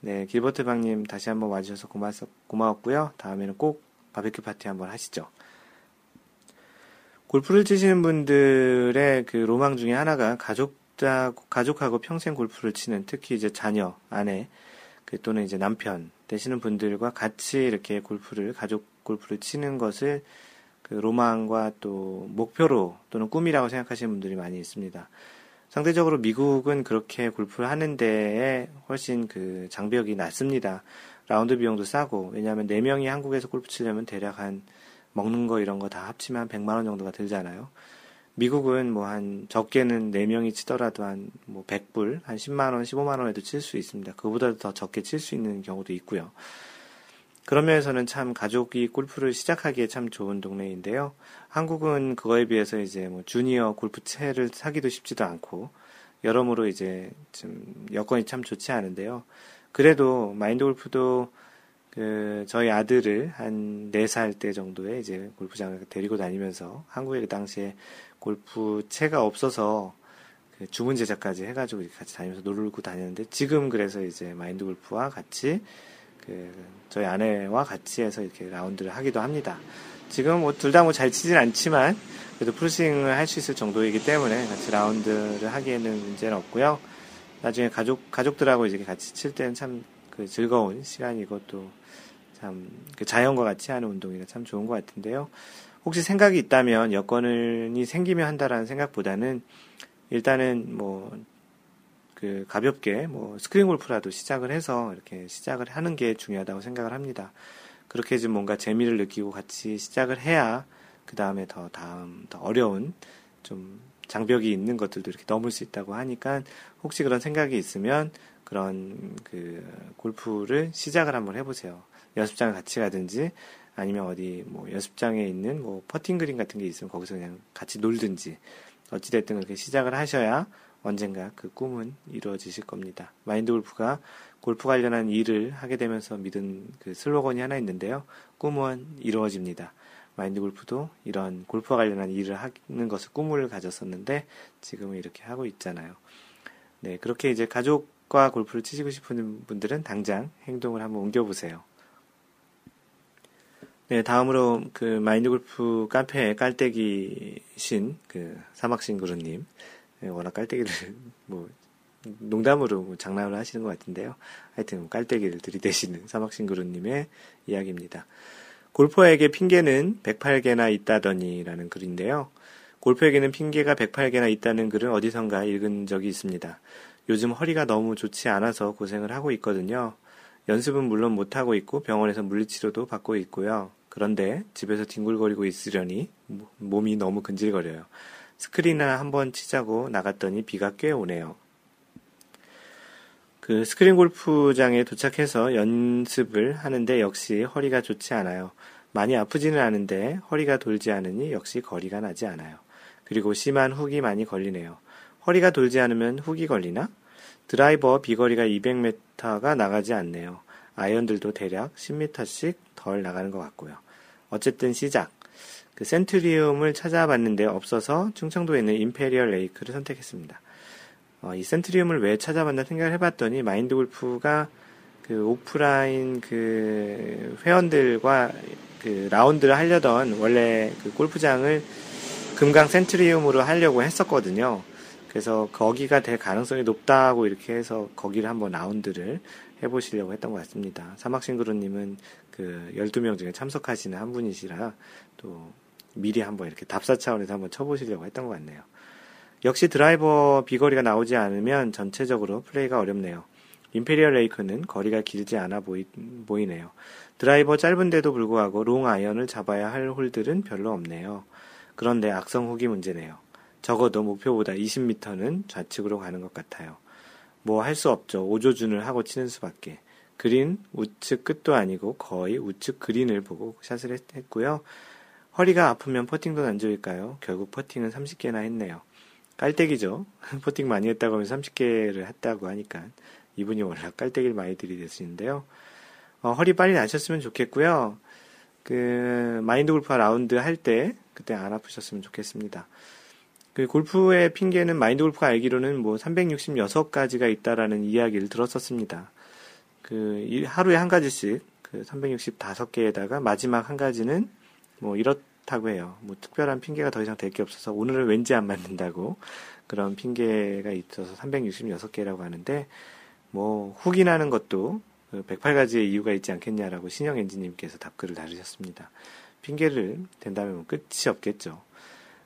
네, 길버트 방님 다시 한번 와주셔서 고마, 고마웠고요. 다음에는 꼭 바베큐 파티 한번 하시죠. 골프를 치시는 분들의 그 로망 중에 하나가 가족 가족하고 평생 골프를 치는 특히 이제 자녀, 아내, 그 또는 이제 남편 되시는 분들과 같이 이렇게 골프를 가족 골프를 치는 것을 그 로망과 또 목표로 또는 꿈이라고 생각하시는 분들이 많이 있습니다. 상대적으로 미국은 그렇게 골프를 하는 데에 훨씬 그 장벽이 낮습니다. 라운드 비용도 싸고, 왜냐하면 4명이 한국에서 골프 치려면 대략 한 먹는 거 이런 거 다 합치면 한 100만 원 정도가 들잖아요. 미국은 뭐 한 적게는 4명이 치더라도 한 뭐 100불, 한 10만 원, 15만 원에도 칠 수 있습니다. 그보다 더 적게 칠 수 있는 경우도 있고요. 그런 면에서는 참 가족이 골프를 시작하기에 참 좋은 동네인데요. 한국은 그거에 비해서 이제 뭐 주니어 골프채를 사기도 쉽지도 않고 여러모로 이제 좀 여건이 참 좋지 않은데요. 그래도 마인드 골프도 그 저희 아들을 한 4살 때 정도에 이제 골프장을 데리고 다니면서 한국에 그 당시에 골프채가 없어서 그 주문 제작까지 해가지고 같이 다니면서 놀고 다녔는데 지금 그래서 이제 마인드 골프와 같이 그 저희 아내와 같이 해서 이렇게 라운드를 하기도 합니다. 지금 뭐 둘 다 뭐 잘 치진 않지만 그래도 풀스윙을 할 수 있을 정도이기 때문에 같이 라운드를 하기에는 문제는 없고요. 나중에 가족 가족들하고 이제 같이 칠 때는 참 그 즐거운 시간이고 또 참 그 자연과 같이 하는 운동이라 참 좋은 것 같은데요. 혹시 생각이 있다면 여건이 생기면 한다라는 생각보다는 일단은 뭐 그 가볍게 뭐 스크린 골프라도 시작을 해서 이렇게 시작을 하는 게 중요하다고 생각을 합니다. 그렇게 좀 뭔가 재미를 느끼고 같이 시작을 해야 그 다음에 더 다음 더 어려운 좀 장벽이 있는 것들도 이렇게 넘을 수 있다고 하니까 혹시 그런 생각이 있으면 그런 그 골프를 시작을 한번 해보세요. 연습장을 같이 가든지 아니면 어디 뭐 연습장에 있는 뭐 퍼팅 그린 같은 게 있으면 거기서 그냥 같이 놀든지 어찌됐든 그렇게 시작을 하셔야 언젠가 그 꿈은 이루어지실 겁니다. 마인드 골프가 골프 관련한 일을 하게 되면서 믿은 그 슬로건이 하나 있는데요. 꿈은 이루어집니다. 마인드 골프도 이런 골프와 관련한 일을 하는 것을 꿈을 가졌었는데 지금은 이렇게 하고 있잖아요. 네, 그렇게 이제 가족과 골프를 치시고 싶은 분들은 당장 행동을 한번 옮겨보세요. 네, 다음으로 그 마인드 골프 카페 깔때기신 그 사막싱그루님 네, 워낙 깔때기를 (laughs) 뭐 농담으로 뭐 장난을 하시는 것 같은데요. 하여튼 깔때기를 들이대시는 사막싱그루님의 이야기입니다. 골퍼에게 핑계는 108개나 있다더니라는 글인데요. 골퍼에게는 핑계가 108개나 있다는 글은 어디선가 읽은 적이 있습니다. 요즘 허리가 너무 좋지 않아서 고생을 하고 있거든요. 연습은 물론 못하고 있고 병원에서 물리치료도 받고 있고요. 그런데 집에서 뒹굴거리고 있으려니 몸이 너무 근질거려요. 스크린이나 한번 치자고 나갔더니 비가 꽤 오네요. 그 스크린 골프장에 도착해서 연습을 하는데 역시 허리가 좋지 않아요. 많이 아프지는 않은데 허리가 돌지 않으니 역시 거리가 나지 않아요. 그리고 심한 훅이 많이 걸리네요. 허리가 돌지 않으면 훅이 걸리나? 드라이버 비거리가 200m가 나가지 않네요. 아이언들도 대략 10m씩 덜 나가는 것 같고요. 어쨌든 시작. 그 센트리움을 찾아봤는데 없어서 충청도에 있는 임페리얼 레이크를 선택했습니다. 어, 이 센트리움을 왜 찾아봤나 생각을 해봤더니 마인드 골프가 그 오프라인 그 회원들과 그 라운드를 하려던 원래 그 골프장을 금강 센트리움으로 하려고 했었거든요. 그래서 거기가 될 가능성이 높다고 이렇게 해서 거기를 한번 라운드를 해보시려고 했던 것 같습니다. 사막싱그루님은 그 12명 중에 참석하시는 한 분이시라 또 미리 한번 이렇게 답사 차원에서 한번 쳐보시려고 했던 것 같네요. 역시 드라이버 비거리가 나오지 않으면 전체적으로 플레이가 어렵네요. 임페리얼 레이크는 거리가 길지 않아 보이, 보이네요. 드라이버 짧은데도 불구하고 롱 아이언을 잡아야 할 홀들은 별로 없네요. 그런데 악성 훅이 문제네요. 적어도 목표보다 20m는 좌측으로 가는 것 같아요. 뭐 할 수 없죠. 오조준을 하고 치는 수밖에. 그린 우측 끝도 아니고 거의 우측 그린을 보고 샷을 했, 고요 허리가 아프면 퍼팅도 안 좋을까요? 결국 퍼팅은 30개나 했네요. 깔때기죠. (laughs) 퍼팅 많이 했다고 하면 30개를 했다고 하니까 이분이 워낙 깔때기를 많이 들이댔으는데요. 어, 허리 빨리 나셨으면 좋겠고요. 그 마인드 골프 라운드 할 때 그때 안 아프셨으면 좋겠습니다. 그 골프의 핑계는 마인드 골프가 알기로는 뭐 366가지가 있다라는 이야기를 들었었습니다. 그 하루에 한 가지씩 그 365개에다가 마지막 한 가지는 뭐 이렇다고 해요. 뭐 특별한 핑계가 더 이상 될 게 없어서 오늘은 왠지 안 맞는다고 그런 핑계가 있어서 366개라고 하는데 뭐 훅이 나는 것도 108가지의 그 이유가 있지 않겠냐라고 신영 엔지님께서 답글을 다루셨습니다. 핑계를 된다면 뭐 끝이 없겠죠.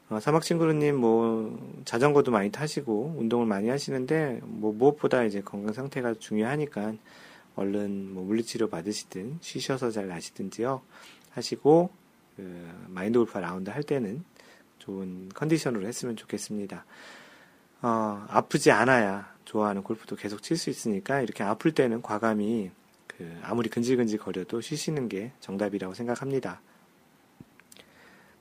어, 사막친구루님 뭐 자전거도 많이 타시고 운동을 많이 하시는데 뭐 무엇보다 이제 건강 상태가 중요하니까 얼른 뭐 물리치료 받으시든 쉬셔서 잘 나시든지요 하시고 그 마인드 골프 라운드 할 때는 좋은 컨디션으로 했으면 좋겠습니다. 어, 아프지 않아야 좋아하는 골프도 계속 칠 수 있으니까 이렇게 아플 때는 과감히 그 아무리 근질근질 거려도 쉬시는 게 정답이라고 생각합니다.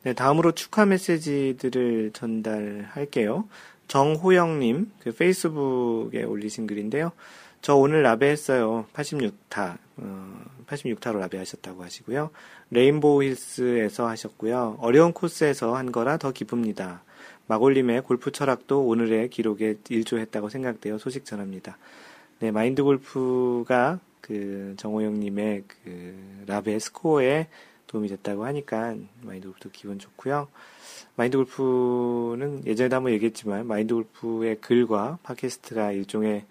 네, 다음으로 축하 메시지들을 전달할게요. 정호영님, 그 페이스북에 올리신 글인데요. 저 오늘 라베 했어요. 86타, 어, 86타로 라베 하셨다고 하시고요. 레인보우 힐스에서 하셨고요. 어려운 코스에서 한 거라 더 기쁩니다. 마골림의 골프 철학도 오늘의 기록에 일조했다고 생각되어 소식 전합니다. 네, 마인드 골프가 그 정호영님의 그 라베 스코어에 도움이 됐다고 하니까 마인드 골프도 기분 좋고요. 마인드 골프는 예전에도 한번 얘기했지만 마인드 골프의 글과 팟캐스트가 일종의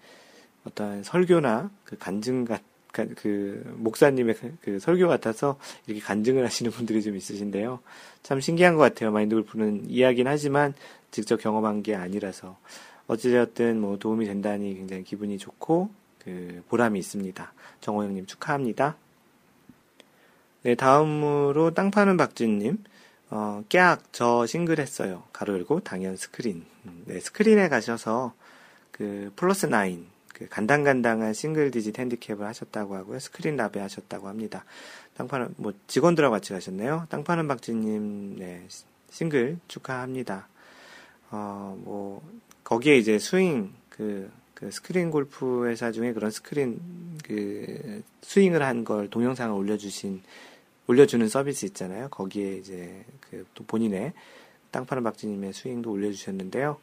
어떤 설교나 그 간증 같, 그 목사님의 그, 그 설교 같아서 이렇게 간증을 하시는 분들이 좀 있으신데요. 참 신기한 것 같아요. 마인드 골프는 이야기는 하지만 직접 경험한 게 아니라서 어찌되었든 뭐 도움이 된다니 굉장히 기분이 좋고 그 보람이 있습니다. 정호영님 축하합니다. 네, 다음으로 땅 파는 박진님. 어, 깨악, 저 싱글 했어요. 가로 열고, 당연 스크린. 음, 네, 스크린에 가셔서, 그, plus nine, 그, 간당간당한 single digit handicap을 하셨다고 하고요. 스크린 라베 하셨다고 합니다. 땅 파는, 뭐, 직원들하고 같이 가셨네요. 땅 파는 박진님, 네, 싱글 축하합니다. 어, 뭐, 거기에 이제 스윙, 그, 그 스크린 골프 회사 중에 그런 스크린, 그, 스윙을 한 걸 동영상을 올려주신 올려주는 서비스 있잖아요. 거기에 이제 그 또 본인의 땅 파는 박지님의 스윙도 올려주셨는데요.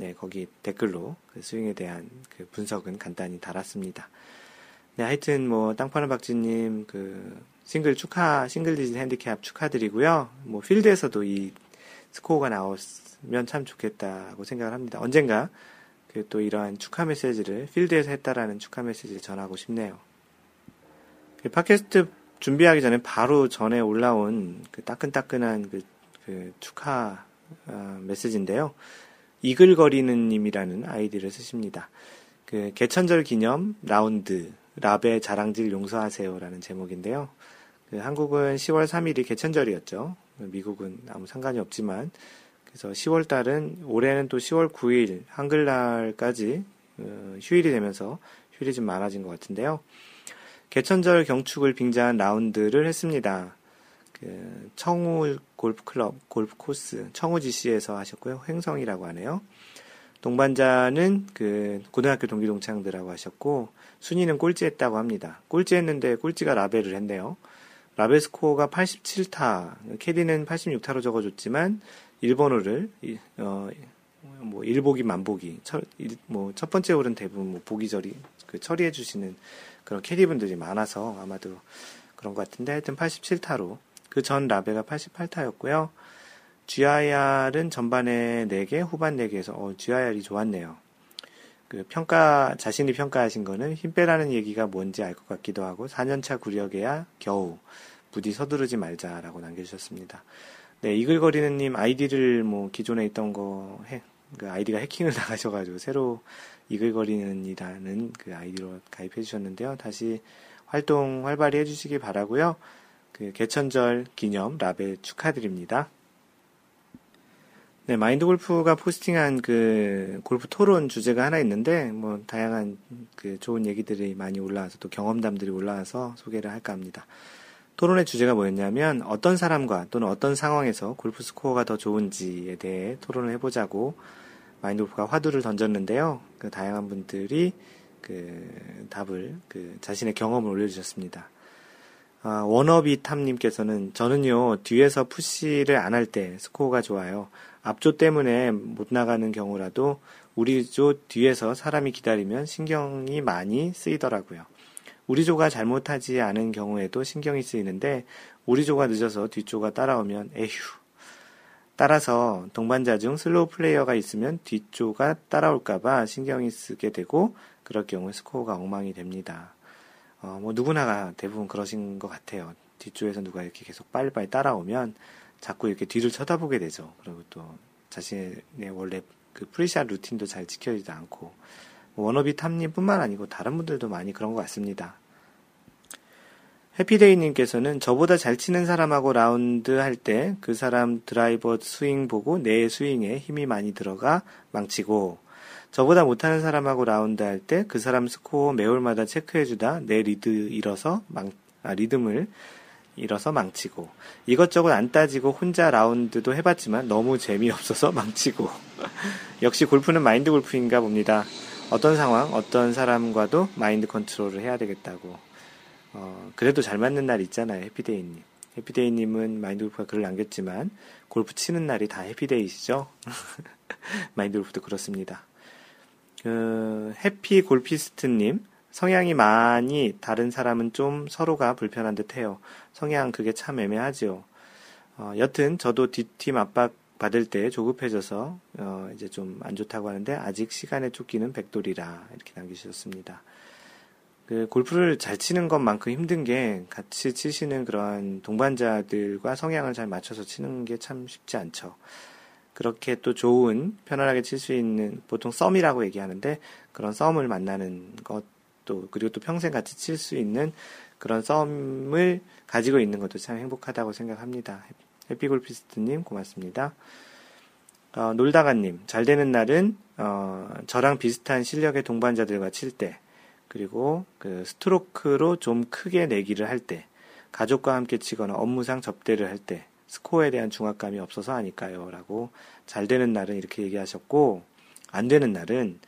네, 거기 댓글로 그 스윙에 대한 그 분석은 간단히 달았습니다. 네, 하여튼 뭐 땅 파는 박지님 그 싱글 축하, single digit handicap 축하드리고요. 뭐 필드에서도 이 스코어가 나왔으면 참 좋겠다고 생각을 합니다. 언젠가 그 또 이러한 축하 메시지를 필드에서 했다라는 축하 메시지를 전하고 싶네요. 그 팟캐스트 준비하기 전에 바로 전에 올라온 그 따끈따끈한 그, 그 축하 어, 메시지인데요. 이글거리는 님이라는 아이디를 쓰십니다. 그 개천절 기념 라운드 라베 자랑질 용서하세요라는 제목인데요. 그 한국은 10월 3일이 개천절이었죠. 미국은 아무 상관이 없지만 그래서 10월 달은 올해는 또 10월 9일 한글날까지 어, 휴일이 되면서 휴일이 좀 많아진 것 같은데요. 개천절 경축을 빙자한 라운드를 했습니다. 그 청우 골프클럽 골프 코스 청우지시에서 하셨고요. 횡성이라고 하네요. 동반자는 그 고등학교 동기 동창들하고 하셨고 순위는 꼴찌했다고 합니다. 꼴찌했는데 꼴찌가 라벨을 했네요. 라벨 스코어가 87타, 캐디는 86타로 적어줬지만 일본어를 어, 뭐 일보기 만보기 뭐첫 번째 홀은 대부분 뭐 보기 절이 그 처리해 주시는 그런 캐디분들이 많아서 아마도 그런 것 같은데 하여튼 87타로 그 전 라베가 88타였고요. GIR은 전반에 4개, 후반 4개에서 어, GIR이 좋았네요. 그 평가 자신이 평가하신 거는 힘 빼라는 얘기가 뭔지 알 것 같기도 하고 4년차 구력에야 겨우 부디 서두르지 말자라고 남겨주셨습니다. 네, 이글거리는 님 아이디를 뭐 기존에 있던 거 해, 그 아이디가 해킹을 (laughs) 나가셔가지고 새로 이글거리는이라는 그 아이디로 가입해 주셨는데요. 다시 활동 활발히 해주시기 바라고요. 그 개천절 기념 라벨 축하드립니다. 네, 마인드 골프가 포스팅한 그 골프 토론 주제가 하나 있는데 뭐 다양한 그 좋은 얘기들이 많이 올라와서 또 경험담들이 올라와서 소개를 할까 합니다. 토론의 주제가 뭐였냐면 어떤 사람과 또는 어떤 상황에서 골프 스코어가 더 좋은지에 대해 토론을 해보자고 마인드 골프가 화두를 던졌는데요. 그 다양한 분들이 그 답을 그 자신의 경험을 올려주셨습니다. 아, 워너비 탐님께서는 저는요 뒤에서 푸시를 안 할 때 스코어가 좋아요. 앞조 때문에 못 나가는 경우라도 우리 조 뒤에서 사람이 기다리면 신경이 많이 쓰이더라고요. 우리 조가 잘못하지 않은 경우에도 신경이 쓰이는데 우리 조가 늦어서 뒷조가 따라오면 에휴 따라서 동반자 중 slow player가 있으면 뒷조가 따라올까봐 신경이 쓰게 되고 그럴 경우 스코어가 엉망이 됩니다. 어, 뭐 누구나가 대부분 그러신 것 같아요. 뒷조에서 누가 이렇게 계속 빨리빨리 따라오면 자꾸 이렇게 뒤를 쳐다보게 되죠. 그리고 또 자신의 원래 그 pre-shot routine도 잘 지켜지지 않고 뭐 워너비 탐님뿐만 아니고 다른 분들도 많이 그런 것 같습니다. 해피데이님께서는 저보다 잘 치는 사람하고 라운드 할 때 그 사람 드라이버 스윙 보고 내 스윙에 힘이 많이 들어가 망치고 저보다 못하는 사람하고 라운드 할 때 그 사람 스코어 매홀마다 체크해주다 내 리드 잃어서 망, 아, 리듬을 잃어서 망치고 이것저것 안 따지고 혼자 라운드도 해봤지만 너무 재미없어서 (laughs) 망치고 역시 골프는 마인드 골프인가 봅니다. 어떤 상황, 어떤 사람과도 마인드 컨트롤을 해야 되겠다고 어, 그래도 잘 맞는 날 있잖아요, 해피데이님. 해피데이님은 마인드 골프가 글을 남겼지만, 골프 치는 날이 다 해피데이시죠? (laughs) 마인드 골프도 그렇습니다. 그, 해피 골피스트님, 성향이 많이 다른 사람은 좀 서로가 불편한 듯 해요. 성향 그게 참 애매하지요. 어, 여튼 저도 뒷팀 압박 받을 때 조급해져서 어, 이제 좀 안 좋다고 하는데 아직 시간에 쫓기는 백돌이라 이렇게 남기셨습니다. 그 골프를 잘 치는 것만큼 힘든 게 같이 치시는 그런 동반자들과 성향을 잘 맞춰서 치는 게 참 쉽지 않죠. 그렇게 또 좋은 편안하게 칠 수 있는 보통 썸이라고 얘기하는데 그런 썸을 만나는 것도 그리고 또 평생 같이 칠 수 있는 그런 썸을 가지고 있는 것도 참 행복하다고 생각합니다. 해피골피스트님 고맙습니다. 어, 놀다가님 잘 되는 날은 어, 저랑 비슷한 실력의 동반자들과 칠 때 그리고 그 스트로크로 좀 크게 내기를 할 때 가족과 함께 치거나 업무상 접대를 할 때 스코어에 대한 중압감이 없어서 아닐까요? 라고 잘 되는 날은 이렇게 얘기하셨고 안 되는 날은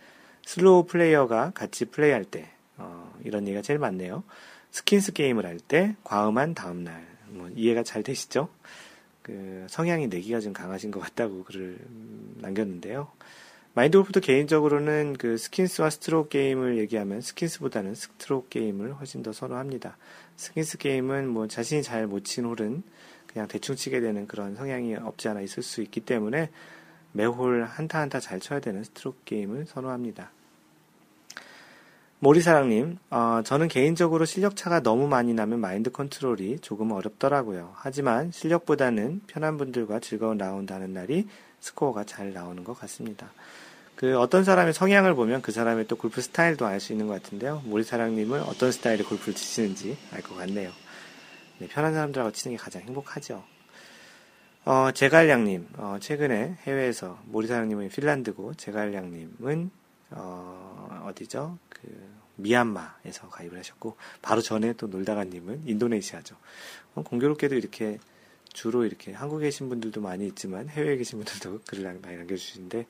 slow player가 같이 플레이할 때 어, 이런 얘기가 제일 많네요. skins game을 할 때 과음한 다음날 뭐 이해가 잘 되시죠? 그 성향이 내기가 좀 강하신 것 같다고 글을 남겼는데요. 마인드 골프도 개인적으로는 그 skins와 stroke game을 얘기하면 skins보다는 stroke game을 훨씬 더 선호합니다. skins game은 뭐 자신이 잘 못 친 홀은 그냥 대충 치게 되는 그런 성향이 없지 않아 있을 수 있기 때문에 매홀 한타 한타 잘 쳐야 되는 stroke game을 선호합니다. 모리사랑님, 어, 저는 개인적으로 실력차가 너무 많이 나면 마인드 컨트롤이 조금 어렵더라고요. 하지만 실력보다는 편한 분들과 즐거운 라운드 하는 날이 스코어가 잘 나오는 것 같습니다. 그 어떤 사람의 성향을 보면 그 사람의 또 골프 스타일도 알 수 있는 것 같은데요. 모리사랑님은 어떤 스타일의 골프를 치시는지 알 것 같네요. 네, 편한 사람들하고 치는 게 가장 행복하죠. 어, 제갈량님, 어, 최근에 해외에서 모리사랑님은 핀란드고 제갈량님은 어, 어디죠? 그 미얀마에서 가입을 하셨고 바로 전에 또 놀다가님은 인도네시아죠. 어, 공교롭게도 이렇게 주로 이렇게 한국에 계신 분들도 많이 있지만 해외에 계신 분들도 (laughs) 글을 많이 남겨주시는데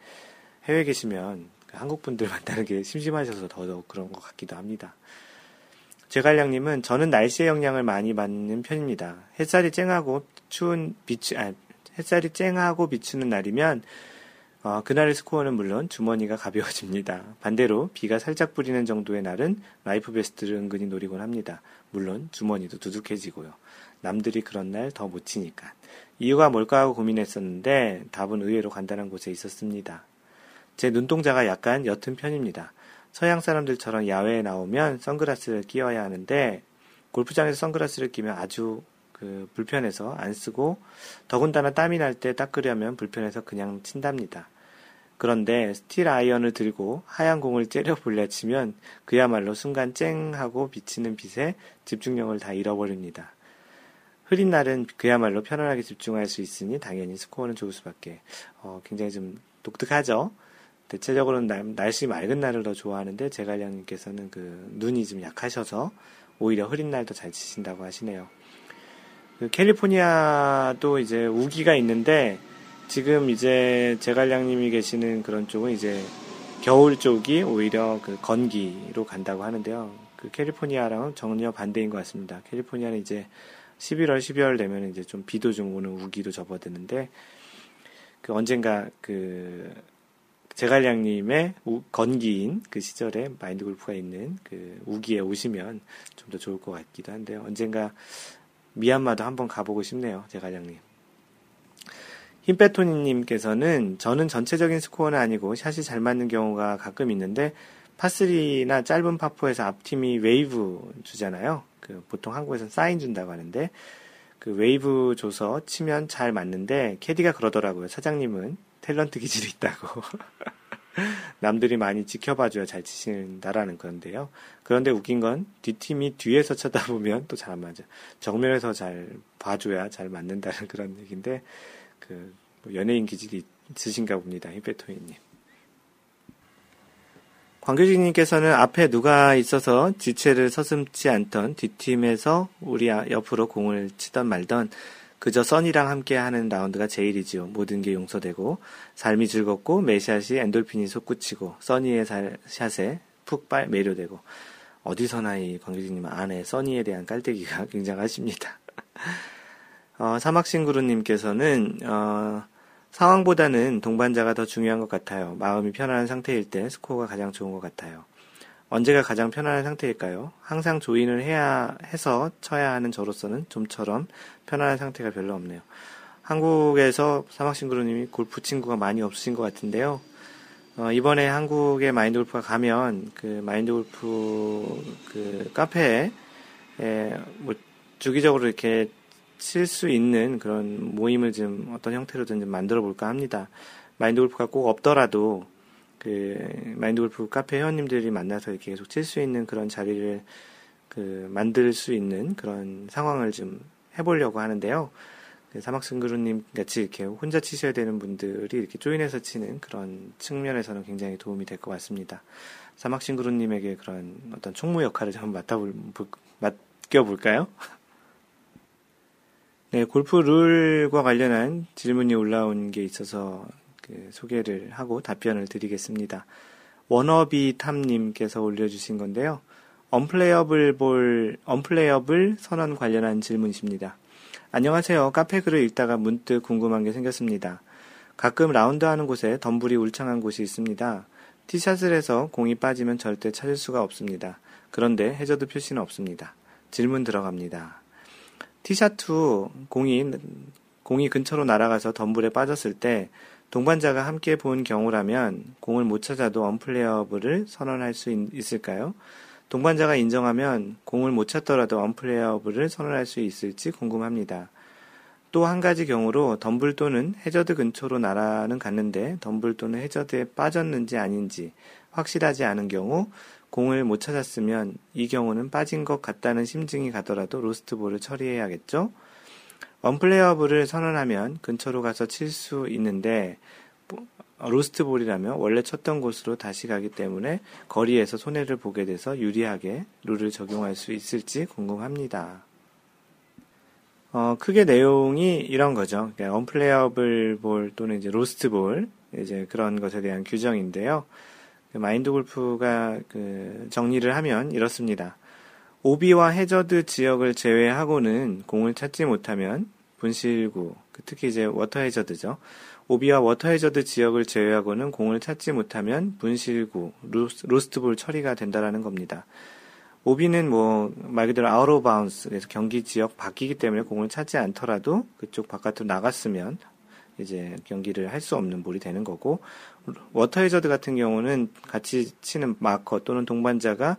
해외에 계시면 그 한국 분들 만나는 게 심심하셔서 더더욱 그런 것 같기도 합니다. 제갈량님은 저는 날씨의 영향을 많이 받는 편입니다. 햇살이 쨍하고 추운 비추, 아, 햇살이 쨍하고 비추는 날이면 어, 그날의 스코어는 물론 주머니가 가벼워집니다. 반대로 비가 살짝 뿌리는 정도의 날은 life best를 은근히 노리곤 합니다. 물론 주머니도 두둑해지고요. 남들이 그런 날 더 못 치니까. 이유가 뭘까 하고 고민했었는데 답은 의외로 간단한 곳에 있었습니다. 제 눈동자가 약간 옅은 편입니다. 서양 사람들처럼 야외에 나오면 선글라스를 끼워야 하는데 골프장에서 선글라스를 끼면 아주 그 불편해서 안 쓰고 더군다나 땀이 날 때 닦으려면 불편해서 그냥 친답니다. 그런데 steel 아이언을 들고 하얀 공을 째려 볼려 치면 그야말로 순간 쨍 하고 비치는 빛에 집중력을 다 잃어버립니다. 흐린 날은 그야말로 편안하게 집중할 수 있으니 당연히 스코어는 좋을 수밖에. 어, 굉장히 좀 독특하죠. 대체적으로는 날, 날씨 맑은 날을 더 좋아하는데 제갈량님께서는 그 눈이 좀 약하셔서 오히려 흐린 날도 잘 치신다고 하시네요. 그 캘리포니아도 이제 우기가 있는데 지금 이제 제갈량님이 계시는 그런 쪽은 이제 겨울 쪽이 오히려 그 건기로 간다고 하는데요. 그 캘리포니아랑은 전혀 반대인 것 같습니다. 캘리포니아는 이제 11월, 12월 되면 이제 좀 비도 좀 오는 우기로 접어드는데 그 언젠가 그 제갈량님의 건기인 그 시절에 마인드 골프가 있는 그 우기에 오시면 좀 더 좋을 것 같기도 한데요. 언젠가 미얀마도 한번 가보고 싶네요, 제갈량님. 힘빼토니님께서는 저는 전체적인 스코어는 아니고 샷이 잘 맞는 경우가 가끔 있는데 파3나 짧은 파포에서 앞팀이 웨이브 주잖아요. 그 보통 한국에서는 사인 준다고 하는데 그 웨이브 줘서 치면 잘 맞는데 캐디가 그러더라고요. 사장님은 탤런트 기질이 있다고. (laughs) 남들이 많이 지켜봐줘야 잘 치신다라는 건데요. 그런데 웃긴 건 뒷팀이 뒤에서 쳐다보면 또 잘 안 맞아. 정면에서 잘 봐줘야 잘 맞는다는 그런 얘기인데 그 연예인 기질이 있으신가 봅니다. 히페토이님. 광교진님께서는 앞에 누가 있어서 지체를 서슴지 않던 뒷팀에서 우리 옆으로 공을 치던 말던 그저 써니랑 함께 하는 라운드가 제일이지요. 모든 게 용서되고 삶이 즐겁고 매샷이 엔돌핀이 솟구치고 써니의 샷에 푹 매료되고 어디서나 이 광교진님 안에 써니에 대한 깔때기가 (laughs) 굉장하십니다. 어, 사막싱그루님께서는 어, 상황보다는 동반자가 더 중요한 것 같아요. 마음이 편안한 상태일 때 스코어가 가장 좋은 것 같아요. 언제가 가장 편안한 상태일까요? 항상 조인을 해야 해서 쳐야 하는 저로서는 좀처럼 편안한 상태가 별로 없네요. 한국에서 사막신구루님이 골프 친구가 많이 없으신 것 같은데요. 어, 이번에 한국에 마인드 골프가 가면 그 마인드 골프 그 카페에 에, 뭐 주기적으로 이렇게 칠 수 있는 그런 모임을 좀 어떤 형태로든 좀 만들어 볼까 합니다. 마인드 골프가 꼭 없더라도 그 마인드 골프 카페 회원님들이 만나서 이렇게 계속 칠 수 있는 그런 자리를 그 만들 수 있는 그런 상황을 좀 해보려고 하는데요. 그 사막승그루님 같이 이렇게 혼자 치셔야 되는 분들이 이렇게 조인해서 치는 그런 측면에서는 굉장히 도움이 될 것 같습니다. 사막싱그루님에게 그런 어떤 총무 역할을 한번 맡아볼, 맡겨볼까요? (laughs) 네, 골프 룰과 관련한 질문이 올라온 게 있어서 그 소개를 하고 답변을 드리겠습니다. 워너비 탐님께서 올려주신 건데요. unplayable 볼, unplayable 선언 관련한 질문이십니다. 안녕하세요. 카페 글을 읽다가 문득 궁금한 게 생겼습니다. 가끔 라운드 하는 곳에 덤불이 울창한 곳이 있습니다. 티샷을 해서 공이 빠지면 절대 찾을 수가 없습니다. 그런데 해저드 표시는 없습니다. 질문 들어갑니다. 티샷 후 공이, 공이 근처로 날아가서 덤불에 빠졌을 때 동반자가 함께 본 경우라면 공을 못 찾아도 언플레이어블을 선언할 수 있, 을까요 동반자가 인정하면 공을 못 찾더라도 언플레이어블을 선언할 수 있을지 궁금합니다. 또 한 가지 경우로 덤블 또는 해저드 근처로 날아는 갔는데 덤블 또는 해저드에 빠졌는지 아닌지 확실하지 않은 경우 공을 못 찾았으면 이 경우는 빠진 것 같다는 심증이 가더라도 로스트볼을 처리해야겠죠? unplayable을 선언하면 근처로 가서 칠 수 있는데 로스트볼이라면 원래 쳤던 곳으로 다시 가기 때문에 거리에서 손해를 보게 돼서 유리하게 룰을 적용할 수 있을지 궁금합니다. 어, 크게 내용이 이런 거죠. 그러니까 unplayable 볼 또는 이제 로스트 볼 이제 그런 것에 대한 규정인데요. 그 마인드 골프가 그 정리를 하면 이렇습니다. 오비와 해저드 지역을 제외하고는 공을 찾지 못하면 분실구, 그 특히 이제 워터 해저드죠. 오비와 워터 해저드 지역을 제외하고는 공을 찾지 못하면 분실구, 로스트볼 처리가 된다라는 겁니다. 오비는 뭐 말 그대로 out of bounds 그래서 경기 지역 밖이기 때문에 공을 찾지 않더라도 그쪽 바깥으로 나갔으면 이제 경기를 할 수 없는 볼이 되는 거고 워터 해저드 같은 경우는 같이 치는 마커 또는 동반자가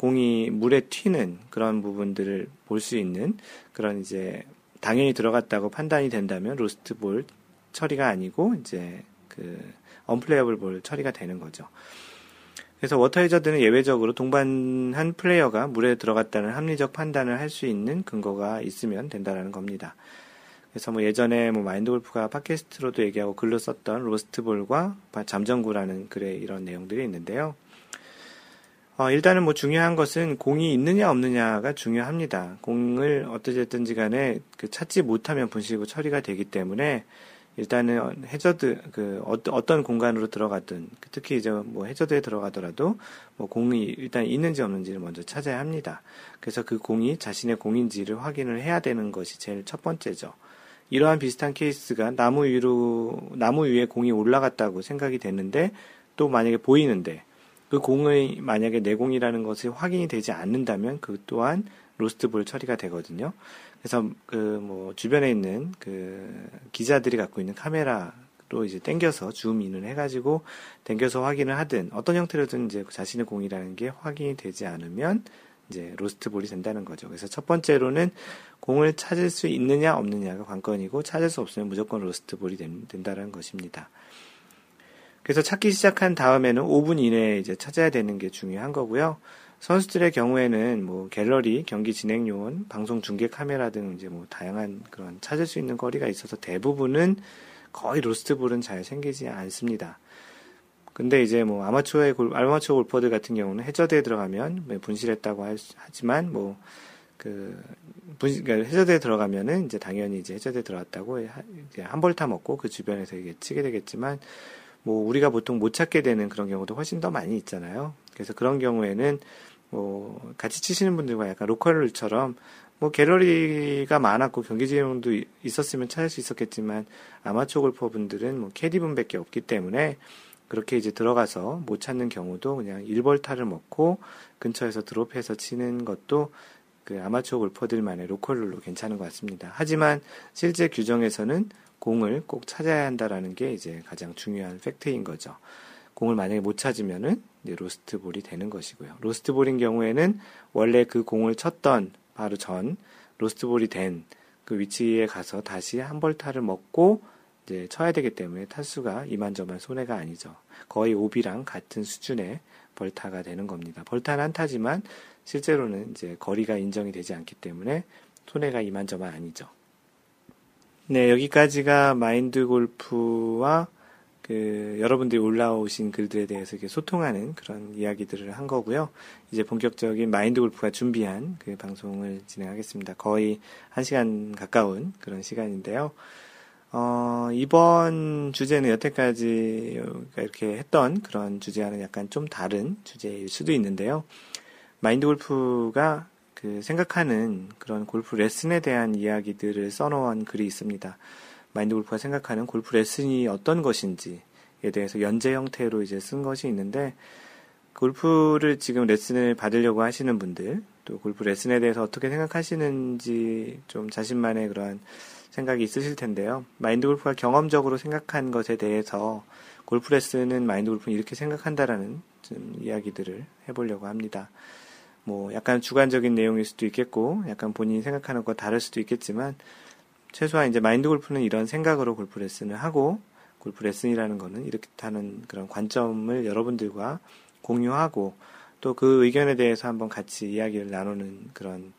공이 물에 튀는 그런 부분들을 볼 수 있는 그런 이제 당연히 들어갔다고 판단이 된다면 로스트 볼 처리가 아니고 이제 그 unplayable 볼 처리가 되는 거죠. 그래서 워터 해저드는 예외적으로 동반한 플레이어가 물에 들어갔다는 합리적 판단을 할 수 있는 근거가 있으면 된다라는 겁니다. 그래서 뭐 예전에 뭐 마인드 골프가 팟캐스트로도 얘기하고 글로 썼던 로스트볼과 잠정구라는 글에 이런 내용들이 있는데요. 어, 일단은 뭐 중요한 것은 공이 있느냐 없느냐가 중요합니다. 공을 어떠됐든지 간에 그 찾지 못하면 분실구 처리가 되기 때문에 일단은 해저드 그 어떤 공간으로 들어가든 특히 이제 뭐 해저드에 들어가더라도 뭐 공이 일단 있는지 없는지를 먼저 찾아야 합니다. 그래서 그 공이 자신의 공인지를 확인을 해야 되는 것이 제일 첫 번째죠. 이러한 비슷한 케이스가 나무 위로 나무 위에 공이 올라갔다고 생각이 됐는데 또 만약에 보이는데 그 공의 만약에 내 공이라는 것이 확인이 되지 않는다면 그 또한 로스트볼 처리가 되거든요. 그래서 그 뭐 주변에 있는 그 기자들이 갖고 있는 카메라로 이제 땡겨서 줌인을 해가지고 땡겨서 확인을 하든 어떤 형태로든 이제 자신의 공이라는 게 확인이 되지 않으면 이제 로스트볼이 된다는 거죠. 그래서 첫 번째로는 공을 찾을 수 있느냐 없느냐가 관건이고 찾을 수 없으면 무조건 로스트볼이 된, 다는 것입니다. 그래서 찾기 시작한 다음에는 5분 이내에 이제 찾아야 되는 게 중요한 거고요. 선수들의 경우에는 뭐 갤러리, 경기 진행 요원, 방송 중계 카메라 등 이제 뭐 다양한 그런 찾을 수 있는 거리가 있어서 대부분은 거의 로스트볼은 잘 생기지 않습니다. 근데 이제 뭐 아마추어의 골, 아마추어 골퍼들 같은 경우는 해저드에 들어가면 뭐 분실했다고 하지만 뭐 그, 분, 그러니까 해저드에 들어가면은 이제 당연히 이제 해저드에 들어갔다고 한 벌 타 먹고 그 주변에서 이게 치게 되겠지만 뭐 우리가 보통 못 찾게 되는 그런 경우도 훨씬 더 많이 있잖아요. 그래서 그런 경우에는 뭐 같이 치시는 분들과 약간 로컬처럼 뭐 갤러리가 많았고 경기 진행도 있었으면 찾을 수 있었겠지만 아마추어 골퍼 분들은 뭐 캐디 분밖에 없기 때문에 그렇게 이제 들어가서 못 찾는 경우도 그냥 1벌타를 먹고 근처에서 드롭해서 치는 것도 그 아마추어 골퍼들만의 로컬룰로 괜찮은 것 같습니다. 하지만 실제 규정에서는 공을 꼭 찾아야 한다라는 게 이제 가장 중요한 팩트인 거죠. 공을 만약에 못 찾으면은 로스트 볼이 되는 것이고요. 로스트 볼인 경우에는 원래 그 공을 쳤던 바로 전 로스트 볼이 된 그 위치에 가서 다시 한 벌타를 먹고 이제 쳐야 되기 때문에 타수가 이만저만 손해가 아니죠. 거의 오비랑 같은 수준의 벌타가 되는 겁니다. 벌타는 한 타지만 실제로는 이제 거리가 인정이 되지 않기 때문에 손해가 이만저만 아니죠. 네, 여기까지가 마인드 골프와 그 여러분들이 올라오신 글들에 대해서 이렇게 소통하는 그런 이야기들을 한 거고요. 이제 본격적인 마인드 골프가 준비한 그 방송을 진행하겠습니다. 거의 한 시간 가까운 그런 시간인데요. 어, 이번 주제는 여태까지 이렇게 했던 그런 주제와는 약간 좀 다른 주제일 수도 있는데요. 마인드 골프가 그 생각하는 그런 골프 레슨에 대한 이야기들을 써놓은 글이 있습니다. 마인드 골프가 생각하는 골프 레슨이 어떤 것인지에 대해서 연재 형태로 이제 쓴 것이 있는데 골프를 지금 레슨을 받으려고 하시는 분들 또 골프 레슨에 대해서 어떻게 생각하시는지 좀 자신만의 그러한 생각이 있으실 텐데요. 마인드 골프가 경험적으로 생각한 것에 대해서 골프 레슨은 마인드 골프는 이렇게 생각한다라는 좀 이야기들을 해보려고 합니다. 뭐 약간 주관적인 내용일 수도 있겠고 약간 본인이 생각하는 것 다를 수도 있겠지만 최소한 이제 마인드 골프는 이런 생각으로 골프 레슨을 하고 골프 레슨이라는 거는 이렇게 하는 그런 관점을 여러분들과 공유하고 또 그 의견에 대해서 한번 같이 이야기를 나누는 그런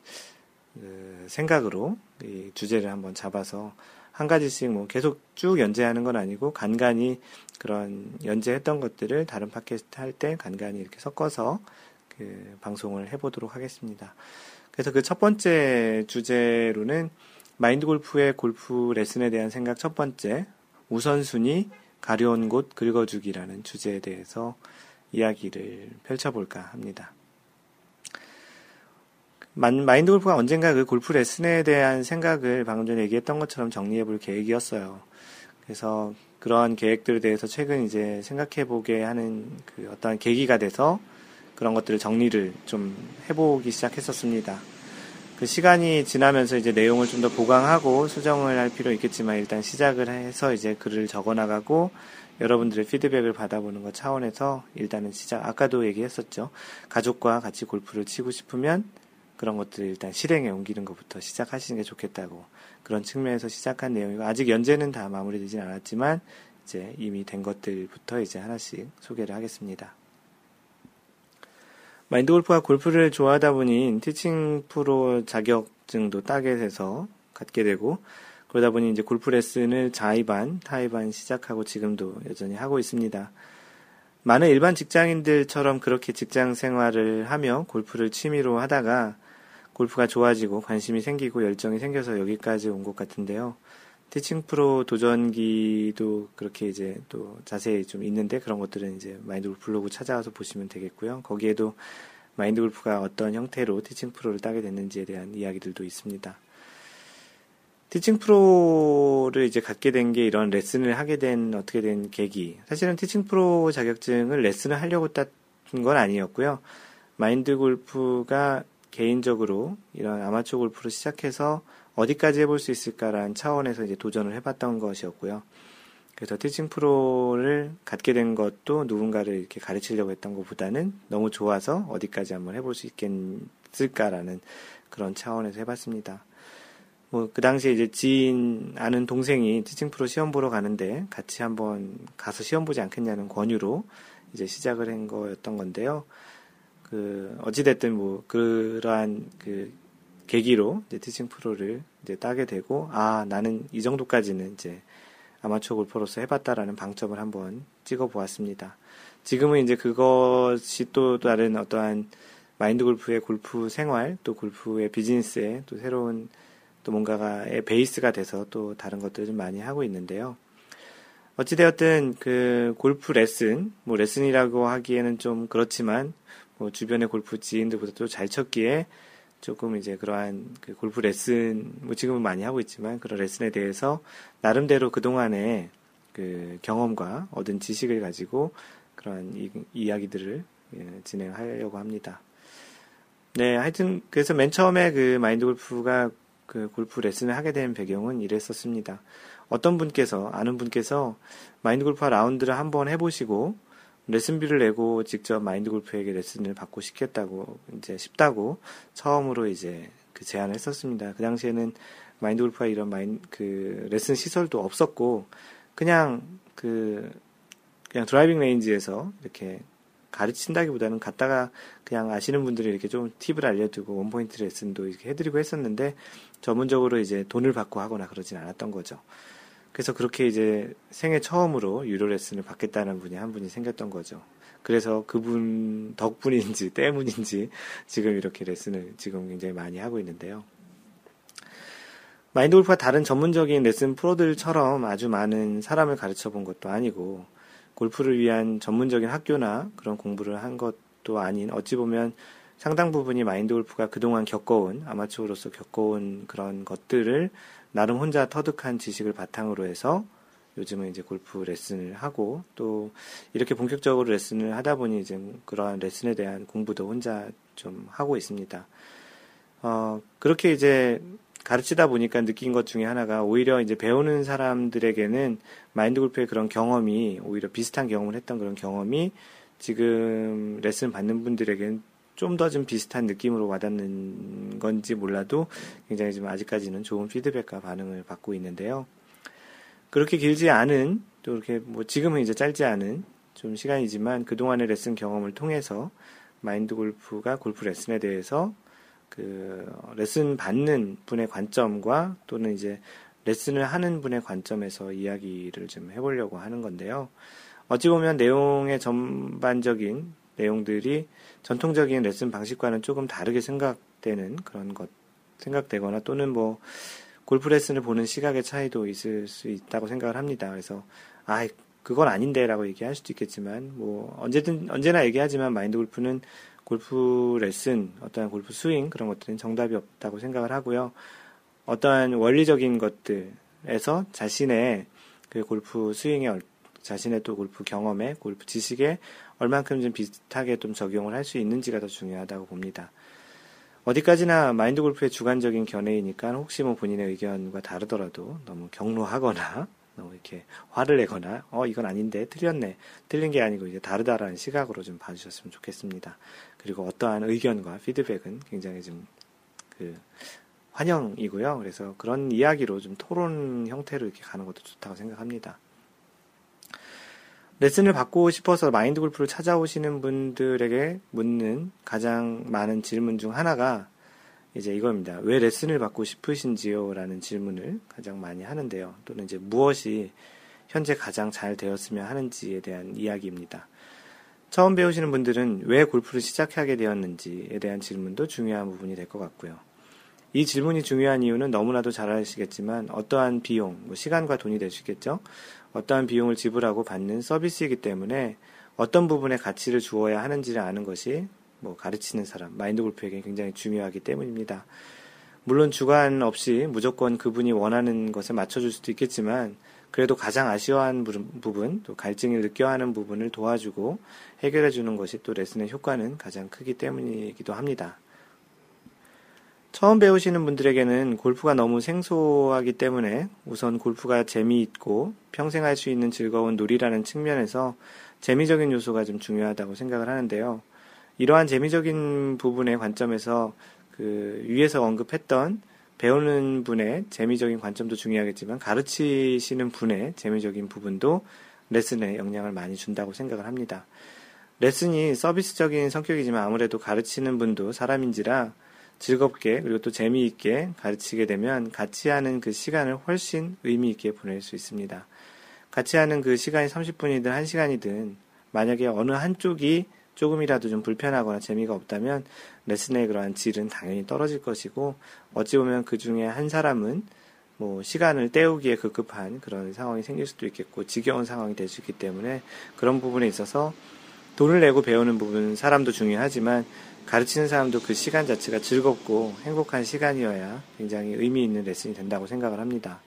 그 생각으로 이 주제를 한번 잡아서 한 가지씩 뭐 계속 쭉 연재하는 건 아니고 간간히 그런 연재했던 것들을 다른 팟캐스트 할 때 간간히 이렇게 섞어서 그 방송을 해보도록 하겠습니다. 그래서 그 첫 번째 주제로는 마인드 골프의 골프 레슨에 대한 생각 첫 번째 우선순위 가려운 곳 긁어주기라는 주제에 대해서 이야기를 펼쳐볼까 합니다. 마인드 골프가 언젠가 그 골프 레슨에 대한 생각을 방금 전에 얘기했던 것처럼 정리해 볼 계획이었어요. 그래서 그러한 계획들에 대해서 최근 이제 생각해 보게 하는 그 어떤 계기가 돼서 그런 것들을 정리를 좀 해보기 시작했었습니다. 그 시간이 지나면서 이제 내용을 좀 더 보강하고 수정을 할 필요 있겠지만 일단 시작을 해서 이제 글을 적어 나가고 여러분들의 피드백을 받아보는 것 차원에서 일단은 시작, 아까도 얘기했었죠. 가족과 같이 골프를 치고 싶으면 그런 것들을 일단 실행에 옮기는 것부터 시작하시는 게 좋겠다고 그런 측면에서 시작한 내용이고 아직 연재는 다 마무리되진 않았지만 이제 이미 된 것들부터 이제 하나씩 소개를 하겠습니다. 마인드 골프가 골프를 좋아하다 보니 티칭 프로 자격증도 따게 돼서 갖게 되고 그러다 보니 이제 골프 레슨을 자의반, 타의반 시작하고 지금도 여전히 하고 있습니다. 많은 일반 직장인들처럼 그렇게 직장 생활을 하며 골프를 취미로 하다가 골프가 좋아지고 관심이 생기고 열정이 생겨서 여기까지 온 것 같은데요. 티칭 프로 도전기도 그렇게 이제 또 자세히 좀 있는데 그런 것들은 이제 마인드 골프 블로그 찾아와서 보시면 되겠고요. 거기에도 마인드 골프가 어떤 형태로 티칭 프로를 따게 됐는지에 대한 이야기들도 있습니다. 티칭 프로를 이제 갖게 된 게 이런 레슨을 하게 된 어떻게 된 계기. 사실은 티칭 프로 자격증을 레슨을 하려고 땄던 건 아니었고요. 마인드 골프가 개인적으로 이런 아마추어 골프를 시작해서 어디까지 해볼 수 있을까라는 차원에서 이제 도전을 해봤던 것이었고요. 그래서 티칭 프로를 갖게 된 것도 누군가를 이렇게 가르치려고 했던 것보다는 너무 좋아서 어디까지 한번 해볼 수 있겠을까라는 그런 차원에서 해봤습니다. 뭐, 그 당시에 이제 지인, 아는 동생이 티칭 프로 시험 보러 가는데 같이 한번 가서 시험 보지 않겠냐는 권유로 이제 시작을 한 거였던 건데요. 그, 어찌됐든 뭐, 그러한 그 계기로 이제 티칭 프로를 이제 따게 되고, 아, 나는 이 정도까지는 이제 아마추어 골퍼로서 해봤다라는 방점을 한번 찍어 보았습니다. 지금은 이제 그것이 또 다른 어떠한 마인드 골프의 골프 생활, 또 골프의 비즈니스에 또 새로운 또 뭔가가의 베이스가 돼서 또 다른 것들을 좀 많이 하고 있는데요. 어찌되었든 그 골프 레슨, 뭐 레슨이라고 하기에는 좀 그렇지만 뭐 주변의 골프 지인들보다 또잘 쳤기에 조금 이제 그러한 그 골프 레슨, 뭐 지금은 많이 하고 있지만 그런 레슨에 대해서 나름대로 그동안에 그 경험과 얻은 지식을 가지고 그러한 이, 이야기들을 예, 진행하려고 합니다. 네, 하여튼 그래서 맨 처음에 그 마인드 골프가 그 골프 레슨을 하게 된 배경은 이랬었습니다. 어떤 분께서 아는 분께서 마인드 골프 라운드를 한번 해보시고 레슨비를 내고 직접 마인드 골프에게 레슨을 받고 싶겠다고 이제 싶다고 처음으로 이제 그 제안을 했었습니다. 그 당시에는 마인드 골프가 이런 마인 그 레슨 시설도 없었고 그냥 그 그냥 driving range에서 이렇게 가르친다기보다는 갔다가 그냥 아시는 분들이 이렇게 좀 팁을 알려주고 원포인트 레슨도 이렇게 해드리고 했었는데 전문적으로 이제 돈을 받고 하거나 그러진 않았던 거죠. 그래서 그렇게 이제 생애 처음으로 유료 레슨을 받겠다는 분이 한 분이 생겼던 거죠. 그래서 그분 덕분인지 (laughs) 때문인지 지금 이렇게 레슨을 지금 굉장히 많이 하고 있는데요. 마인드 골프가 다른 전문적인 레슨 프로들처럼 아주 많은 사람을 가르쳐 본 것도 아니고 골프를 위한 전문적인 학교나 그런 공부를 한 것도 아닌 어찌 보면 상당 부분이 마인드 골프가 그동안 겪어온 아마추어로서 겪어온 그런 것들을 나름 혼자 터득한 지식을 바탕으로 해서 요즘은 이제 골프 레슨을 하고 또 이렇게 본격적으로 레슨을 하다 보니 이제 그러한 레슨에 대한 공부도 혼자 좀 하고 있습니다. 어, 그렇게 이제 가르치다 보니까 느낀 것 중에 하나가 오히려 이제 배우는 사람들에게는 마인드 골프의 그런 경험이 오히려 비슷한 경험을 했던 그런 경험이 지금 레슨 받는 분들에게는 좀 더좀 좀 비슷한 느낌으로 와닿는 건지 몰라도 굉장히 좀 아직까지는 좋은 피드백과 반응을 받고 있는데요. 그렇게 길지 않은 또 이렇게 뭐 지금은 이제 짧지 않은 좀 시간이지만 그동안의 레슨 경험을 통해서 마인드 골프가 골프 레슨에 대해서 그 레슨 받는 분의 관점과 또는 이제 레슨을 하는 분의 관점에서 이야기를 좀 해보려고 하는 건데요. 어찌 보면 내용의 전반적인 내용들이 전통적인 레슨 방식과는 조금 다르게 생각되는 그런 것, 생각되거나 또는 뭐 골프 레슨을 보는 시각의 차이도 있을 수 있다고 생각을 합니다. 그래서, 아, 그건 아닌데 라고 얘기할 수도 있겠지만, 뭐, 언제든, 언제나 얘기하지만 마인드 골프는 골프 레슨, 어떠한 골프 스윙, 그런 것들은 정답이 없다고 생각을 하고요. 어떠한 원리적인 것들에서 자신의 그 골프 스윙에, 자신의 또 골프 경험에, 골프 지식에 얼만큼 좀 비슷하게 좀 적용을 할 수 있는지가 더 중요하다고 봅니다. 어디까지나 마인드 골프의 주관적인 견해이니까 혹시 뭐 본인의 의견과 다르더라도 너무 경로하거나 (laughs) 너무 이렇게 화를 내거나 어 이건 아닌데 틀렸네 틀린 게 아니고 이제 다르다라는 시각으로 좀 봐주셨으면 좋겠습니다. 그리고 어떠한 의견과 피드백은 굉장히 좀 그 환영이고요. 그래서 그런 이야기로 좀 토론 형태로 이렇게 가는 것도 좋다고 생각합니다. 레슨을 받고 싶어서 마인드 골프를 찾아오시는 분들에게 묻는 가장 많은 질문 중 하나가 이제 이겁니다. 왜 레슨을 받고 싶으신지요? 라는 질문을 가장 많이 하는데요. 또는 이제 무엇이 현재 가장 잘 되었으면 하는지에 대한 이야기입니다. 처음 배우시는 분들은 왜 골프를 시작하게 되었는지에 대한 질문도 중요한 부분이 될 것 같고요. 이 질문이 중요한 이유는 너무나도 잘 아시겠지만 어떠한 비용, 뭐 시간과 돈이 될 수 있겠죠. 어떠한 비용을 지불하고 받는 서비스이기 때문에 어떤 부분에 가치를 주어야 하는지를 아는 것이 뭐 가르치는 사람, 마인드 골프에게 굉장히 중요하기 때문입니다. 물론 주관 없이 무조건 그분이 원하는 것에 맞춰줄 수도 있겠지만 그래도 가장 아쉬워하는 부분, 또 갈증을 느껴하는 부분을 도와주고 해결해 주는 것이 또 레슨의 효과는 가장 크기 때문이기도 합니다. 처음 배우시는 분들에게는 골프가 너무 생소하기 때문에 우선 골프가 재미있고 평생 할 수 있는 즐거운 놀이라는 측면에서 재미적인 요소가 좀 중요하다고 생각을 하는데요. 이러한 재미적인 부분의 관점에서 그 위에서 언급했던 배우는 분의 재미적인 관점도 중요하겠지만 가르치시는 분의 재미적인 부분도 레슨에 영향을 많이 준다고 생각을 합니다. 레슨이 서비스적인 성격이지만 아무래도 가르치는 분도 사람인지라 즐겁게 그리고 또 재미있게 가르치게 되면 같이 하는 그 시간을 훨씬 의미있게 보낼 수 있습니다. 같이 하는 그 시간이 30분이든 1시간이든 만약에 어느 한쪽이 조금이라도 좀 불편하거나 재미가 없다면 레슨의 그러한 질은 당연히 떨어질 것이고 어찌 보면 그 중에 한 사람은 뭐 시간을 때우기에 급급한 그런 상황이 생길 수도 있겠고 지겨운 상황이 될 수 있기 때문에 그런 부분에 있어서 돈을 내고 배우는 부분 사람도 중요하지만 가르치는 사람도 그 시간 자체가 즐겁고 행복한 시간이어야 굉장히 의미 있는 레슨이 된다고 생각을 합니다.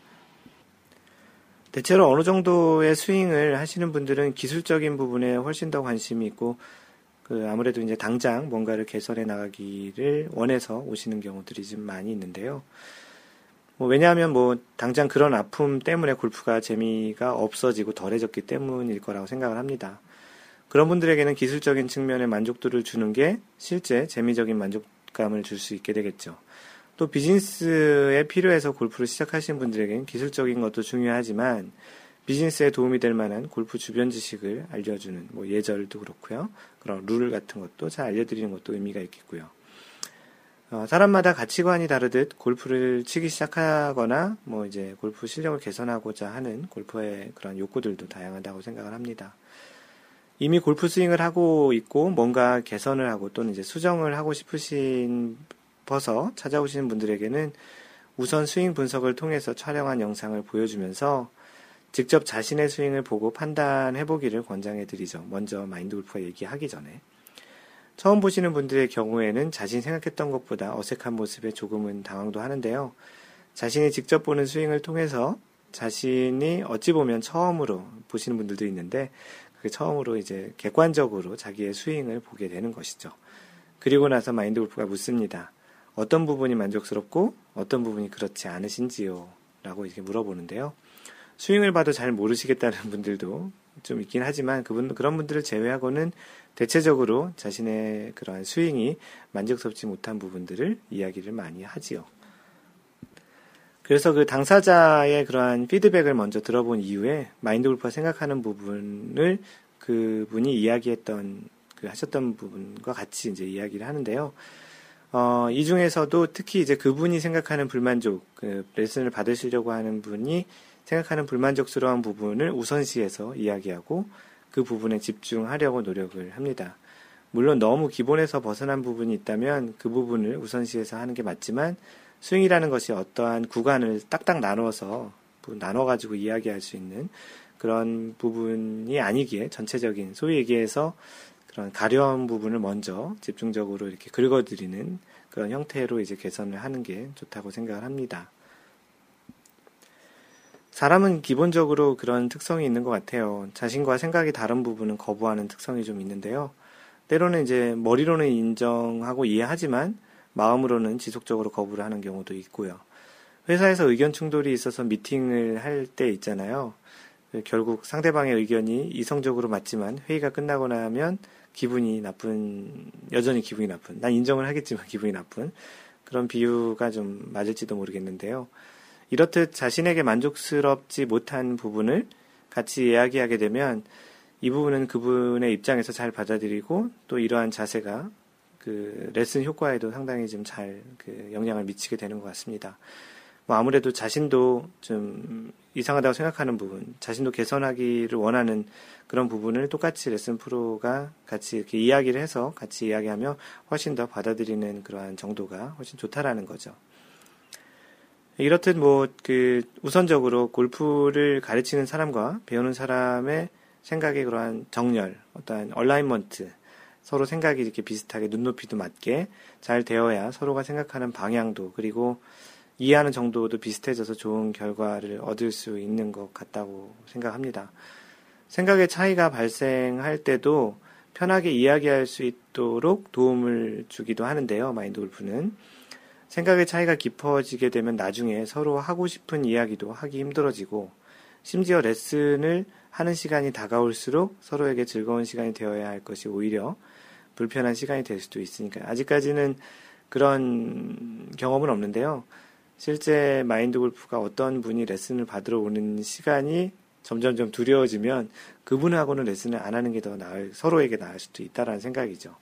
대체로 어느 정도의 스윙을 하시는 분들은 기술적인 부분에 훨씬 더 관심이 있고 그 아무래도 이제 당장 뭔가를 개설해 나가기를 원해서 오시는 경우들이 좀 많이 있는데요. 뭐 왜냐하면 뭐 당장 그런 아픔 때문에 골프가 재미가 없어지고 덜해졌기 때문일 거라고 생각을 합니다. 그런 분들에게는 기술적인 측면의 만족도를 주는 게 실제 재미적인 만족감을 줄 수 있게 되겠죠. 또 비즈니스에 필요해서 골프를 시작하신 분들에게는 기술적인 것도 중요하지만 비즈니스에 도움이 될 만한 골프 주변 지식을 알려주는 뭐 예절도 그렇고요. 그런 룰 같은 것도 잘 알려드리는 것도 의미가 있겠고요. 어, 사람마다 가치관이 다르듯 골프를 치기 시작하거나 뭐 이제 골프 실력을 개선하고자 하는 골프의 그런 욕구들도 다양하다고 생각을 합니다. 이미 골프 스윙을 하고 있고 뭔가 개선을 하고 또는 이제 수정을 하고 싶으신 버서 찾아오시는 분들에게는 우선 스윙 분석을 통해서 촬영한 영상을 보여주면서 직접 자신의 스윙을 보고 판단해 보기를 권장해 드리죠. 먼저 마인드 골프가 얘기하기 전에. 처음 보시는 분들의 경우에는 자신 생각했던 것보다 어색한 모습에 조금은 당황도 하는데요. 자신이 직접 보는 스윙을 통해서 자신이 어찌 보면 처음으로 보시는 분들도 있는데 그 처음으로 이제 객관적으로 자기의 스윙을 보게 되는 것이죠. 그리고 나서 마인드 골프가 묻습니다. 어떤 부분이 만족스럽고 어떤 부분이 그렇지 않으신지요? 라고 이렇게 물어보는데요. 스윙을 봐도 잘 모르시겠다는 분들도 좀 있긴 하지만 그분, 그런 분들을 제외하고는 대체적으로 자신의 그러한 스윙이 만족스럽지 못한 부분들을 이야기를 많이 하지요. 그래서 그 당사자의 그러한 피드백을 먼저 들어본 이후에 마인드 골프가 생각하는 부분을 그 분이 이야기했던 그 하셨던 부분과 같이 이제 이야기를 하는데요. 어, 이 중에서도 특히 이제 그분이 생각하는 불만족, 그 레슨을 받으시려고 하는 분이 생각하는 불만족스러운 부분을 우선시해서 이야기하고 그 부분에 집중하려고 노력을 합니다. 물론 너무 기본에서 벗어난 부분이 있다면 그 부분을 우선시해서 하는 게 맞지만 스윙이라는 것이 어떠한 구간을 딱딱 나눠서 나눠 가지고 이야기할 수 있는 그런 부분이 아니기에 전체적인 소위 얘기해서 그런 가려운 부분을 먼저 집중적으로 이렇게 긁어드리는 그런 형태로 이제 개선을 하는 게 좋다고 생각을 합니다. 사람은 기본적으로 그런 특성이 있는 것 같아요. 자신과 생각이 다른 부분은 거부하는 특성이 좀 있는데요. 때로는 이제 머리로는 인정하고 이해하지만 마음으로는 지속적으로 거부를 하는 경우도 있고요. 회사에서 의견 충돌이 있어서 미팅을 할 때 있잖아요. 결국 상대방의 의견이 이성적으로 맞지만 회의가 끝나고 나면 기분이 나쁜, 여전히 기분이 나쁜, 난 인정을 하겠지만 (laughs) 기분이 나쁜 그런 비유가 좀 맞을지도 모르겠는데요. 이렇듯 자신에게 만족스럽지 못한 부분을 같이 이야기하게 되면 이 부분은 그분의 입장에서 잘 받아들이고 또 이러한 자세가 그 레슨 효과에도 상당히 좀 잘 그 영향을 미치게 되는 것 같습니다. 뭐 아무래도 자신도 좀 이상하다고 생각하는 부분, 자신도 개선하기를 원하는 그런 부분을 똑같이 레슨 프로가 같이 이렇게 이야기를 해서 같이 이야기하며 훨씬 더 받아들이는 그러한 정도가 훨씬 좋다라는 거죠. 이렇듯 뭐 그 우선적으로 골프를 가르치는 사람과 배우는 사람의 생각의 그러한 정렬, 어떠한 얼라인먼트, 서로 생각이 이렇게 비슷하게 눈높이도 맞게 잘 되어야 서로가 생각하는 방향도 그리고 이해하는 정도도 비슷해져서 좋은 결과를 얻을 수 있는 것 같다고 생각합니다. 생각의 차이가 발생할 때도 편하게 이야기할 수 있도록 도움을 주기도 하는데요. 마인드 골프는. 생각의 차이가 깊어지게 되면 나중에 서로 하고 싶은 이야기도 하기 힘들어지고 심지어 레슨을 하는 시간이 다가올수록 서로에게 즐거운 시간이 되어야 할 것이 오히려 불편한 시간이 될 수도 있으니까 아직까지는 그런 경험은 없는데요. 실제 마인드 골프가 어떤 분이 레슨을 받으러 오는 시간이 점점 점 두려워지면 그분하고는 레슨을 안 하는 게 더 나을 서로에게 나을 수도 있다라는 생각이죠.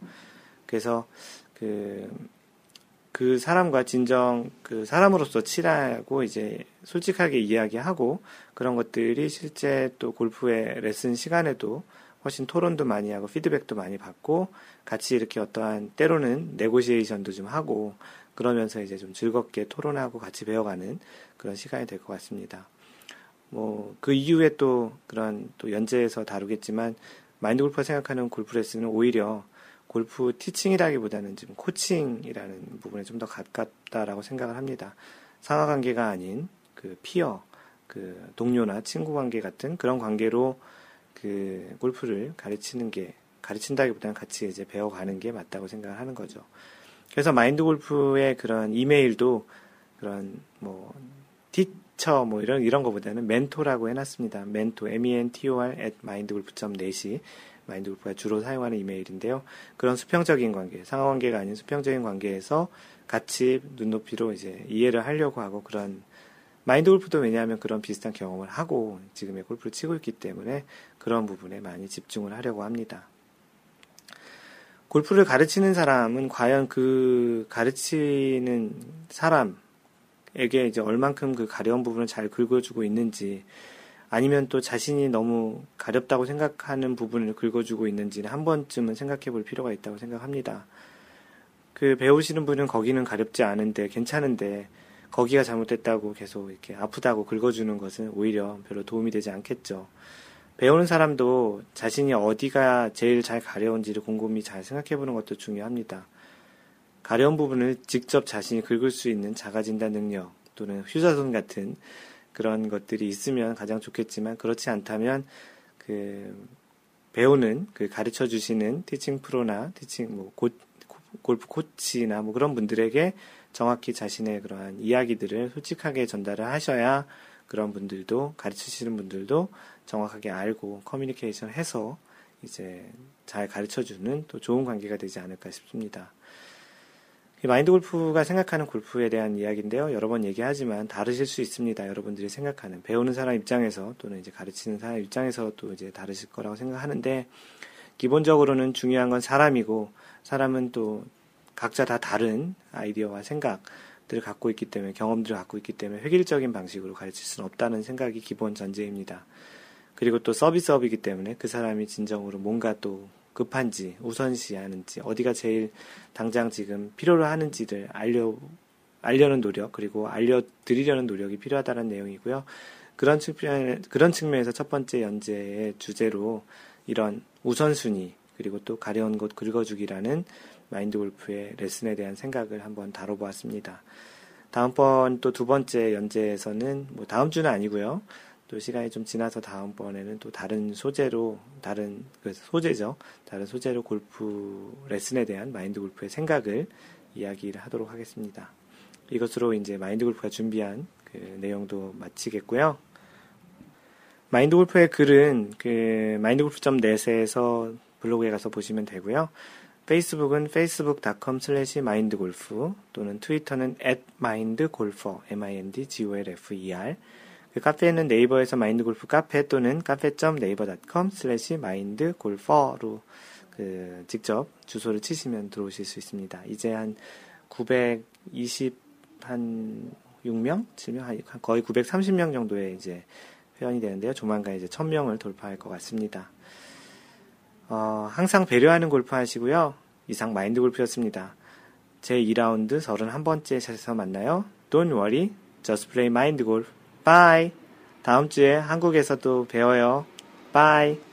그래서 그 그 사람과 진정 그 사람으로서 친하고 이제 솔직하게 이야기하고 그런 것들이 실제 또 골프의 레슨 시간에도 훨씬 토론도 많이 하고 피드백도 많이 받고 같이 이렇게 어떠한 때로는 네고시에이션도 좀 하고 그러면서 이제 좀 즐겁게 토론하고 같이 배워가는 그런 시간이 될 것 같습니다. 뭐 그 이후에 또 그런 또 연재에서 다루겠지만 마인드 골프가 생각하는 골프 레슨은 오히려 골프 티칭이라기보다는 지금 코칭이라는 부분에 좀 더 가깝다라고 생각을 합니다. 상하 관계가 아닌 그 피어, 그 동료나 친구 관계 같은 그런 관계로 그 골프를 가르치는 게 가르친다기보다는 같이 이제 배워가는 게 맞다고 생각을 하는 거죠. 그래서 마인드 골프의 그런 이메일도 그런 뭐 티처 뭐 이런 이런 거보다는 멘토라고 해놨습니다. 멘토 m-e-n-t-o-r at mindgolf.net이 마인드 골프가 주로 사용하는 이메일인데요. 그런 수평적인 관계, 상하관계가 아닌 수평적인 관계에서 같이 눈높이로 이제 이해를 하려고 하고 그런 마인드 골프도 왜냐하면 그런 비슷한 경험을 하고 지금의 골프를 치고 있기 때문에 그런 부분에 많이 집중을 하려고 합니다. 골프를 가르치는 사람은 과연 그 가르치는 사람에게 이제 얼만큼 그 가려운 부분을 잘 긁어주고 있는지 아니면 또 자신이 너무 가렵다고 생각하는 부분을 긁어주고 있는지는 한 번쯤은 생각해 볼 필요가 있다고 생각합니다. 그 배우시는 분은 거기는 가렵지 않은데 괜찮은데 거기가 잘못됐다고 계속 이렇게 아프다고 긁어주는 것은 오히려 별로 도움이 되지 않겠죠. 배우는 사람도 자신이 어디가 제일 잘 가려운지를 곰곰이 잘 생각해 보는 것도 중요합니다. 가려운 부분을 직접 자신이 긁을 수 있는 자가진단 능력 또는 휴자손 같은 그런 것들이 있으면 가장 좋겠지만 그렇지 않다면 그 배우는 그 가르쳐 주시는 티칭 프로나 티칭 뭐 고, 골프 코치나 뭐 그런 분들에게 정확히 자신의 그러한 이야기들을 솔직하게 전달을 하셔야 그런 분들도 가르치시는 분들도 정확하게 알고 커뮤니케이션 해서 이제 잘 가르쳐 주는 또 좋은 관계가 되지 않을까 싶습니다. 마인드 골프가 생각하는 골프에 대한 이야기인데요. 여러 번 얘기하지만 다르실 수 있습니다. 여러분들이 생각하는 배우는 사람 입장에서 또는 이제 가르치는 사람 입장에서 또 이제 다르실 거라고 생각하는데 기본적으로는 중요한 건 사람이고 사람은 또 각자 다 다른 아이디어와 생각들을 갖고 있기 때문에 경험들을 갖고 있기 때문에 획일적인 방식으로 가르칠 수는 없다는 생각이 기본 전제입니다. 그리고 또 서비스업이기 때문에 그 사람이 진정으로 뭔가 또 급한지 우선시하는지 어디가 제일 당장 지금 필요로 하는지를 알려 알려는 노력 그리고 알려드리려는 노력이 필요하다는 내용이고요. 그런 측면 그런 측면에서 첫 번째 연재의 주제로 이런 우선순위 그리고 또 가려운 곳 긁어주기라는 마인드 골프의 레슨에 대한 생각을 한번 다뤄보았습니다. 다음번 또 두 번째 연재에서는 뭐 다음 주는 아니고요. 또 시간이 좀 지나서 다음번에는 또 다른 소재로 다른 그 소재죠. 다른 소재로 골프 레슨에 대한 마인드 골프의 생각을 이야기를 하도록 하겠습니다. 이것으로 이제 마인드 골프가 준비한 그 내용도 마치겠고요. 마인드 골프의 글은 그 마인드 골프.net에서 블로그에 가서 보시면 되고요. 페이스북은 facebook.com slash mindgolf 또는 트위터는 at mindgolfer, m-i-n-d-g-o-l-f-e-r 그 카페는 네이버에서 마인드 골프 카페 또는 카페.네이버.com slash mindgolfer로 그 직접 주소를 치시면 들어오실 수 있습니다. 이제 한 920, 한 6명? 7명? 거의 930명 정도의 이제 회원이 되는데요. 조만간 이제 1000명을 돌파할 것 같습니다. 어, 항상 배려하는 골프 하시고요. 이상 마인드 골프였습니다. 제 2라운드 31번째 샷에서 만나요. Don't worry, just play mind golf. Bye. 다음 주에 한국에서도 배워요. Bye.